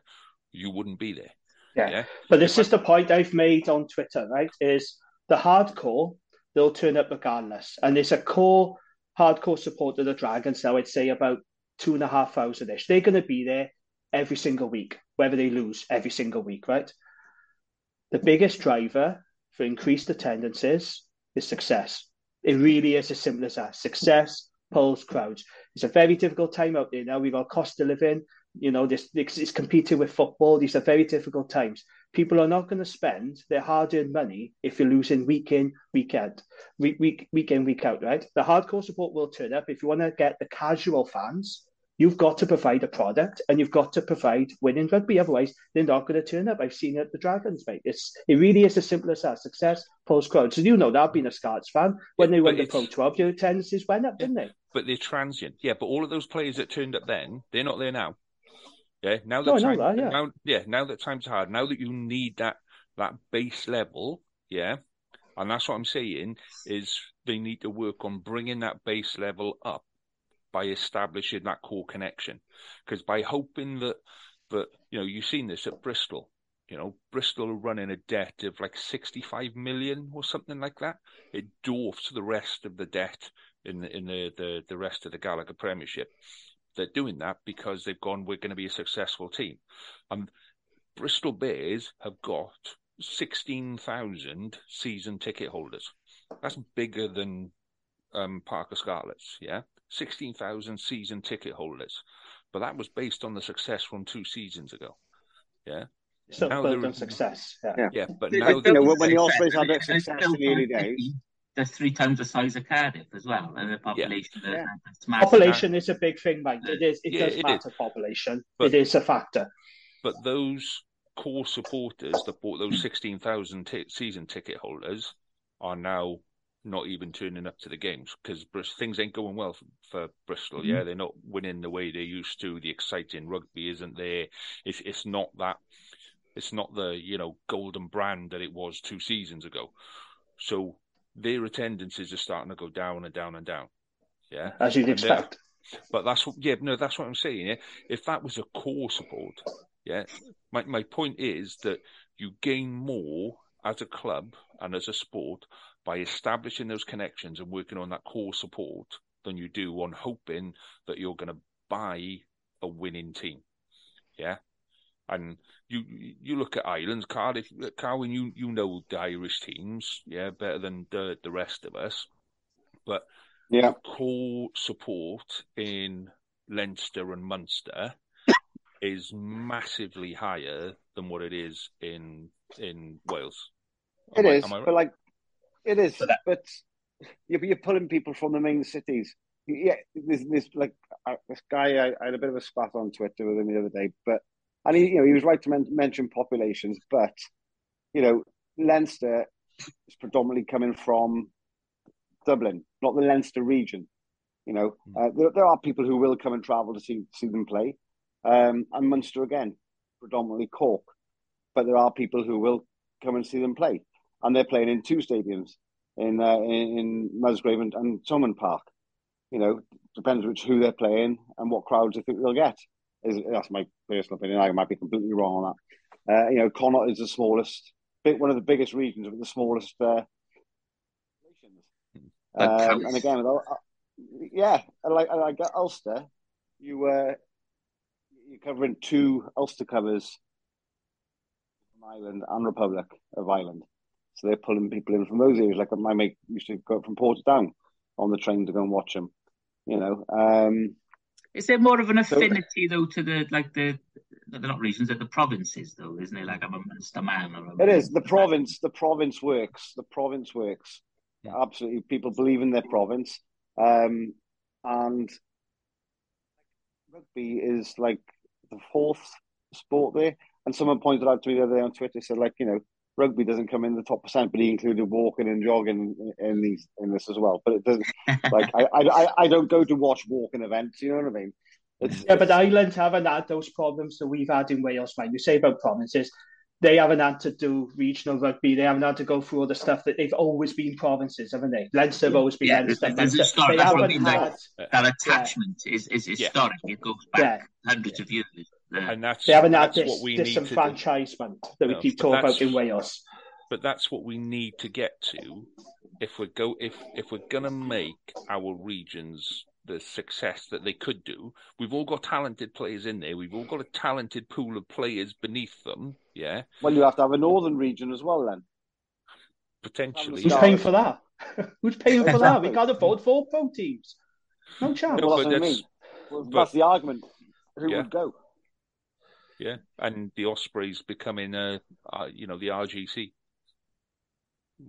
you wouldn't be there. Yeah, yeah? but this if is I... the point I've made on Twitter, right? Is the hardcore they'll turn up regardless, and there's a core hardcore supporter of the Dragons now. I'd say about two and a half thousand ish. They're going to be there every single week, whether they lose every single week, right? The biggest driver for increased attendances is success. It really is as simple as that. Success pulls crowds. It's a very difficult time out there now. We've got cost of living. You know, this it's competing with football. These are very difficult times. People are not going to spend their hard-earned money if you're losing week in, week out, week, week, week in, week out. Right? The hardcore support will turn up. If you want to get the casual fans, You've got to provide a product and you've got to provide winning rugby. Otherwise, they're not going to turn up. I've seen it at the Dragons, mate. It's it really is as simple as that. Success post crowd. So you know that I've been a Scots fan. When yeah, they went to Pro 12, your attendances went up, didn't they? But they're transient. Yeah, but all of those players that turned up then, they're not there now. Yeah, now that, time, that yeah. Now, yeah, now that time's hard. Now that you need that that base level, yeah, and that's what I'm saying is they need to work on bringing that base level up by establishing that core connection. Because by hoping that that you know you've seen this at Bristol, you know Bristol are running a debt of like 65 million or something like that. It dwarfs the rest of the debt in the, in the, the the rest of the Gallagher Premiership. They're doing that because they've gone. We're going to be a successful team, and Bristol Bears have got 16,000 season ticket holders. That's bigger than um, Parc y Scarlets, yeah? 16,000 season ticket holders. But that was based on the success from two seasons ago. Yeah. So now built on success. Yeah. yeah. yeah but now you know, when the Ospreys had that success in the early days. They're three times the size of Cardiff as well, and the population. Yeah. yeah. Population is a big thing, mate. It is. It yeah, does it matter. Is. Population. But, it is a factor. But those core supporters that bought those sixteen thousand t- season ticket holders, are now not even turning up to the games because things ain't going well for, for Bristol. Mm-hmm. Yeah, they're not winning the way they used to. The exciting rugby isn't there. It's it's not that. It's not the you know golden brand that it was two seasons ago. So their attendances are starting to go down and down and down. Yeah, as you'd expect. But that's what, yeah, no, that's what I'm saying. Yeah? If that was a core support, yeah, my my point is that you gain more as a club and as a sport by establishing those connections and working on that core support than you do on hoping that you're going to buy a winning team. Yeah. And you you look at Islands, Cardiff, Carwyn, you you know the Irish teams, yeah, better than the the rest of us. But yeah, core support in Leinster and Munster is massively higher than what it is in in Wales. It is, right? but like it is, but you're, you're pulling people from the main cities. Yeah, there's, there's like uh, this guy. I, I, had a bit of a spat on Twitter with him the other day, but and he, you know, he was right to men- mention populations, but you know, Leinster is predominantly coming from Dublin, not the Leinster region. You know, hmm. uh, there, there, are people who will come and travel to see see them play, um, and Munster again, predominantly Cork, but there are people who will come and see them play and they're playing in two stadiums in uh, in, in Musgrave and, and Thomond Park. You know, depends which who they're playing and what crowds they think they'll get. Is that's my personal opinion. I might be completely wrong on that. Uh, you know, Connacht is the smallest, bit one of the biggest regions, but the smallest. Uh, um, and again, uh, yeah, like like Ulster, you uh, you're covering two Ulster covers from Ireland and Republic of Ireland. So they're pulling people in from those areas. Like my mate used to go from Portadown on the train to go and watch them. You know. Um, is there more of an affinity so, though to the like the they're not regions, they're the provinces though, isn't it? Like I'm a Munster man or a It is the province. The province works. The province works. Yeah. Absolutely, people believe in their province, um, and rugby is like the fourth sport there. And someone pointed out to me the other day on Twitter, said like you know rugby doesn't come in the top percent, but he included walking and jogging in these in this as well. But it doesn't like I, I I don't go to watch walking events. You know what I mean? It's, yeah, but Ireland haven't had those problems that we've had in Wales, man. You say about provinces, they haven't had to do regional rugby. They haven't had to go through all the stuff that they've always been provinces, haven't they? Leinster have always been yeah, Leinster. There's, they haven't had, that attachment yeah. is, is historic. Yeah. It goes back hundreds of years Mm. and that's they haven't had this disenfranchisement that we keep talking about in Wales. But that's what we need to get to if we go if if we're gonna make our regions the success that they could do. We've all got talented players in there. We've all got a talented pool of players beneath them. Yeah. Well, you have to have a northern region as well, then. Potentially. Who's paying for that? Who's paying for that? We can't afford four pro teams. No chance. No, well, that's, that's, I mean. well, but, that's the argument. Who yeah. would go? Yeah, and the Ospreys becoming a, uh, you know, the RGC.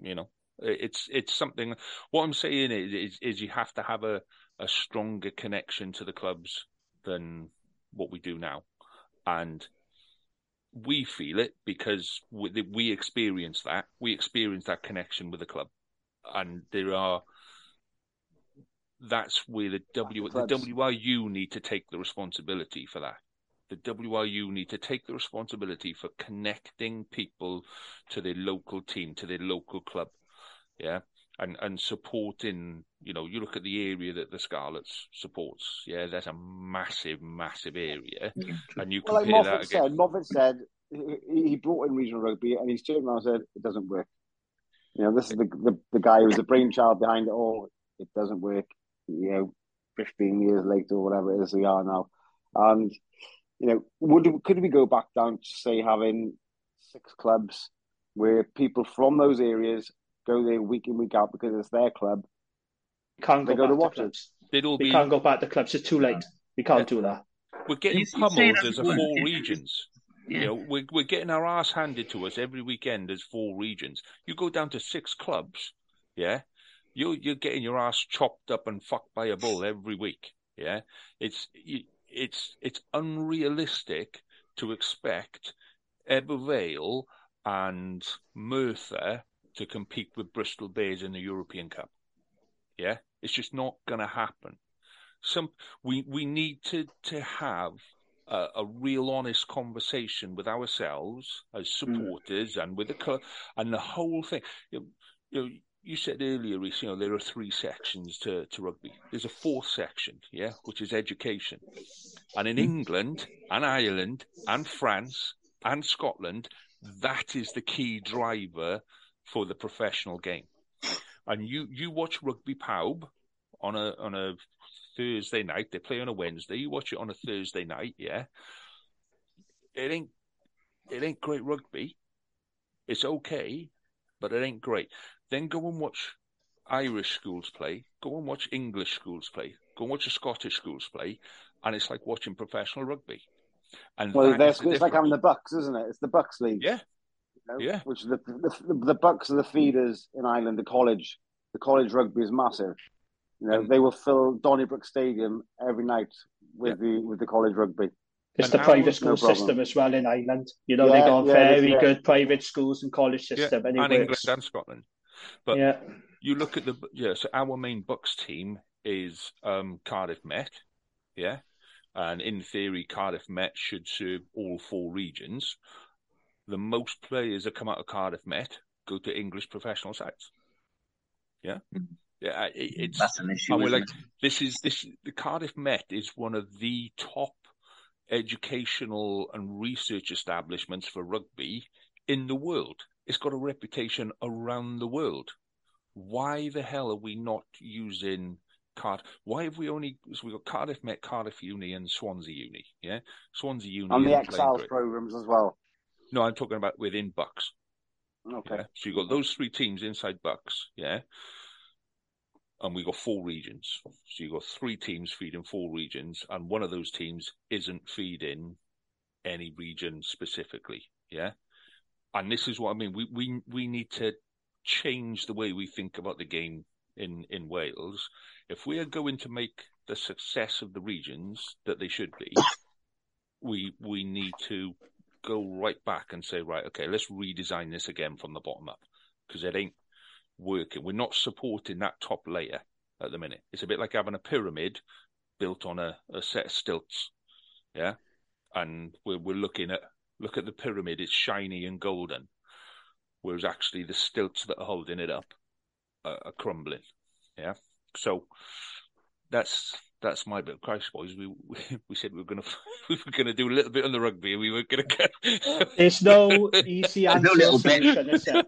You know, it's it's something. What I'm saying is, is, is you have to have a a stronger connection to the clubs than what we do now, and we feel it because we, we experience that. We experience that connection with the club, and there are. That's where the W the WRU need to take the responsibility for that the WRU need to take the responsibility for connecting people to their local team, to their local club. Yeah. And and supporting, you know, you look at the area that the Scarlets supports. Yeah, that's a massive, massive area. And you compare well, like that against... Moffett said he brought in regional rugby and he's turned around and said it doesn't work. You know, this is the, the, the guy who was the brainchild behind it all. It doesn't work. You know, 15 years later or whatever it is we are now. And you know, would could we go back down to say having six clubs where people from those areas go there week in week out because it's their club? can't go, go to watch it. We be... can't go back to clubs. It's too late. We can't yeah. do that. We're getting pummeled as a four regions. Yeah. You know, we're we're getting our ass handed to us every weekend as four regions. You go down to six clubs, yeah. You you're getting your ass chopped up and fucked by a bull every week. Yeah, it's you, it's it's unrealistic to expect Ebbw Vale and Merthyr to compete with Bristol Bears in the European Cup. Yeah, it's just not going to happen. Some we we need to to have a, a, real honest conversation with ourselves as hmm. supporters mm. and with the club and the whole thing. You, you, know, you said earlier, Reese, you know, there are three sections to, to rugby. There's a fourth section, yeah, which is education. And in mm. England and Ireland and France and Scotland, that is the key driver for the professional game. And you, you watch Rygbi Pawb on a on a Thursday night. They play on a Wednesday. You watch it on a Thursday night, yeah. It ain't it ain't great rugby. It's okay, but it ain't great. Then go and watch Irish schools play. Go and watch English schools play. Go and watch the Scottish schools play, and it's like watching professional rugby. And well, it's like having the BUCS, isn't it? It's the BUCS league. Yeah, you know, yeah. Which the, the the BUCS are the feeders in Ireland. The college, the college rugby is massive. You know, and, they will fill Donnybrook Stadium every night with yeah. the with the college rugby. It's and the private school no system as well in Ireland. You know, yeah, they got yeah, very yeah. good private schools and college system. Yeah, and, and England and Scotland. But yeah. you look at the yeah. So our main BUCS team is um, Cardiff Met, yeah, and in theory, Cardiff Met should serve all four regions. The most players that come out of Cardiff Met go to English professional sites. Yeah. Mm-hmm. Yeah, it, it's that's an issue. We're like, it? this is this the Cardiff Met is one of the top educational and research establishments for rugby in the world. It's got a reputation around the world. Why the hell are we not using Card? Why have we only so we got Cardiff Met, Cardiff Uni, and Swansea Uni? Yeah, Swansea Uni and the Exiles programs as well. No, I'm talking about within BUCS. Okay. Yeah? So you got those three teams inside BUCS. Yeah and we got four regions. So you got three teams feeding four regions, and one of those teams isn't feeding any region specifically. Yeah, and this is what I mean. We we we need to change the way we think about the game in in Wales. If we are going to make the success of the regions that they should be, we we need to go right back and say, right, okay, let's redesign this again from the bottom up because it ain't working. We're not supporting that top layer at the minute. It's a bit like having a pyramid built on a, a set of stilts. Yeah. And we're, we're looking at, look at the pyramid, it's shiny and golden. Whereas actually the stilts that are holding it up are, are crumbling. Yeah. So that's that's my bit of Christ, boys. We we, we said we were going to we were going to do a little bit on the rugby, and we were going to get. There's no easy answer. no little solution, is there?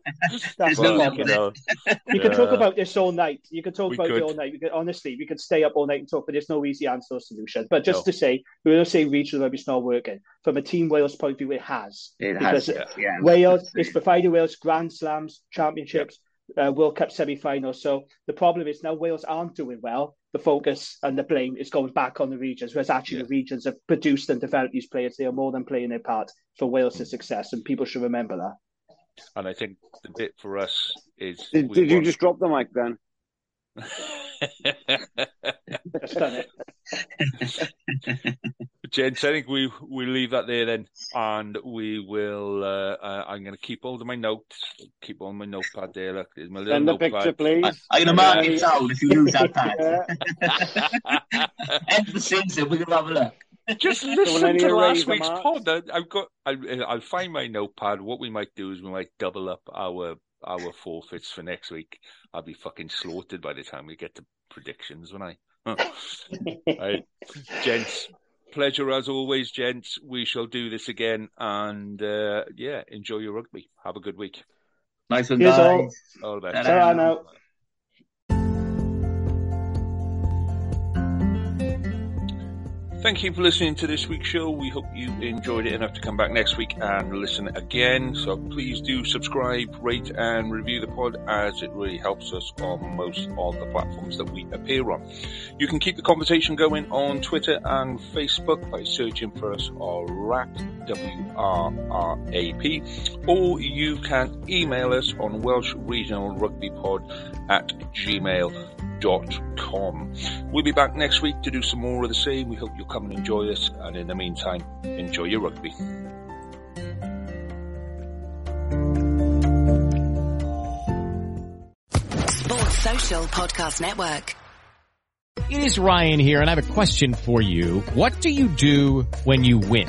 That's well, the You, know, you yeah. can talk about this all night. You can talk we about could. it all night. We Could, honestly, we could stay up all night and talk, but there's no easy answer or solution. But just no. to say, we're going to say regional rugby's not working. From a Team Wales point of view, it has. It because has. Yeah. Wales is providing Wales Grand Slams, championships. Uh, World Cup semi-final. So the problem is now Wales aren't doing well the focus and the blame is going back on the regions, whereas actually yeah. the regions have produced and developed these players. They are more than playing their part for Wales' success, and people should remember that. And I think the bit for us is. Did, did you just drop the mic then? Just done it. Gents, I think we we leave that there then, and we will. Uh, uh, I'm going to keep all of my notes, keep on my notepad there. Look, there's my little Send the notepad. picture, please. I, am going to mark it down if you lose that pad. End the season, we can have a look. Just listen to last week's pod. I, I've got. I, I'll find my notepad. What we might do is we might double up our our forfeits for next week. I'll be fucking slaughtered by the time we get to predictions, won't I? right. Gents, pleasure as always, gents. We shall do this again, and uh, yeah, enjoy your rugby. Have a good week. Nice one, guys. All. all the best. now. Thank you for listening to this week's show. We hope you enjoyed it enough to come back next week and listen again. So please do subscribe, rate, and review the pod as it really helps us on most of the platforms that we appear on. You can keep the conversation going on Twitter and Facebook by searching for us uh, RAP, W-R-R-A-P, or you can email us on Welsh Regional Rugby Pod at gmail.com com. We'll be back next week to do some more of the same. We hope you'll come and enjoy us. And in the meantime, enjoy your rugby. Sports Social Podcast Network. It is Ryan here, and I have a question for you. What do you do when you win?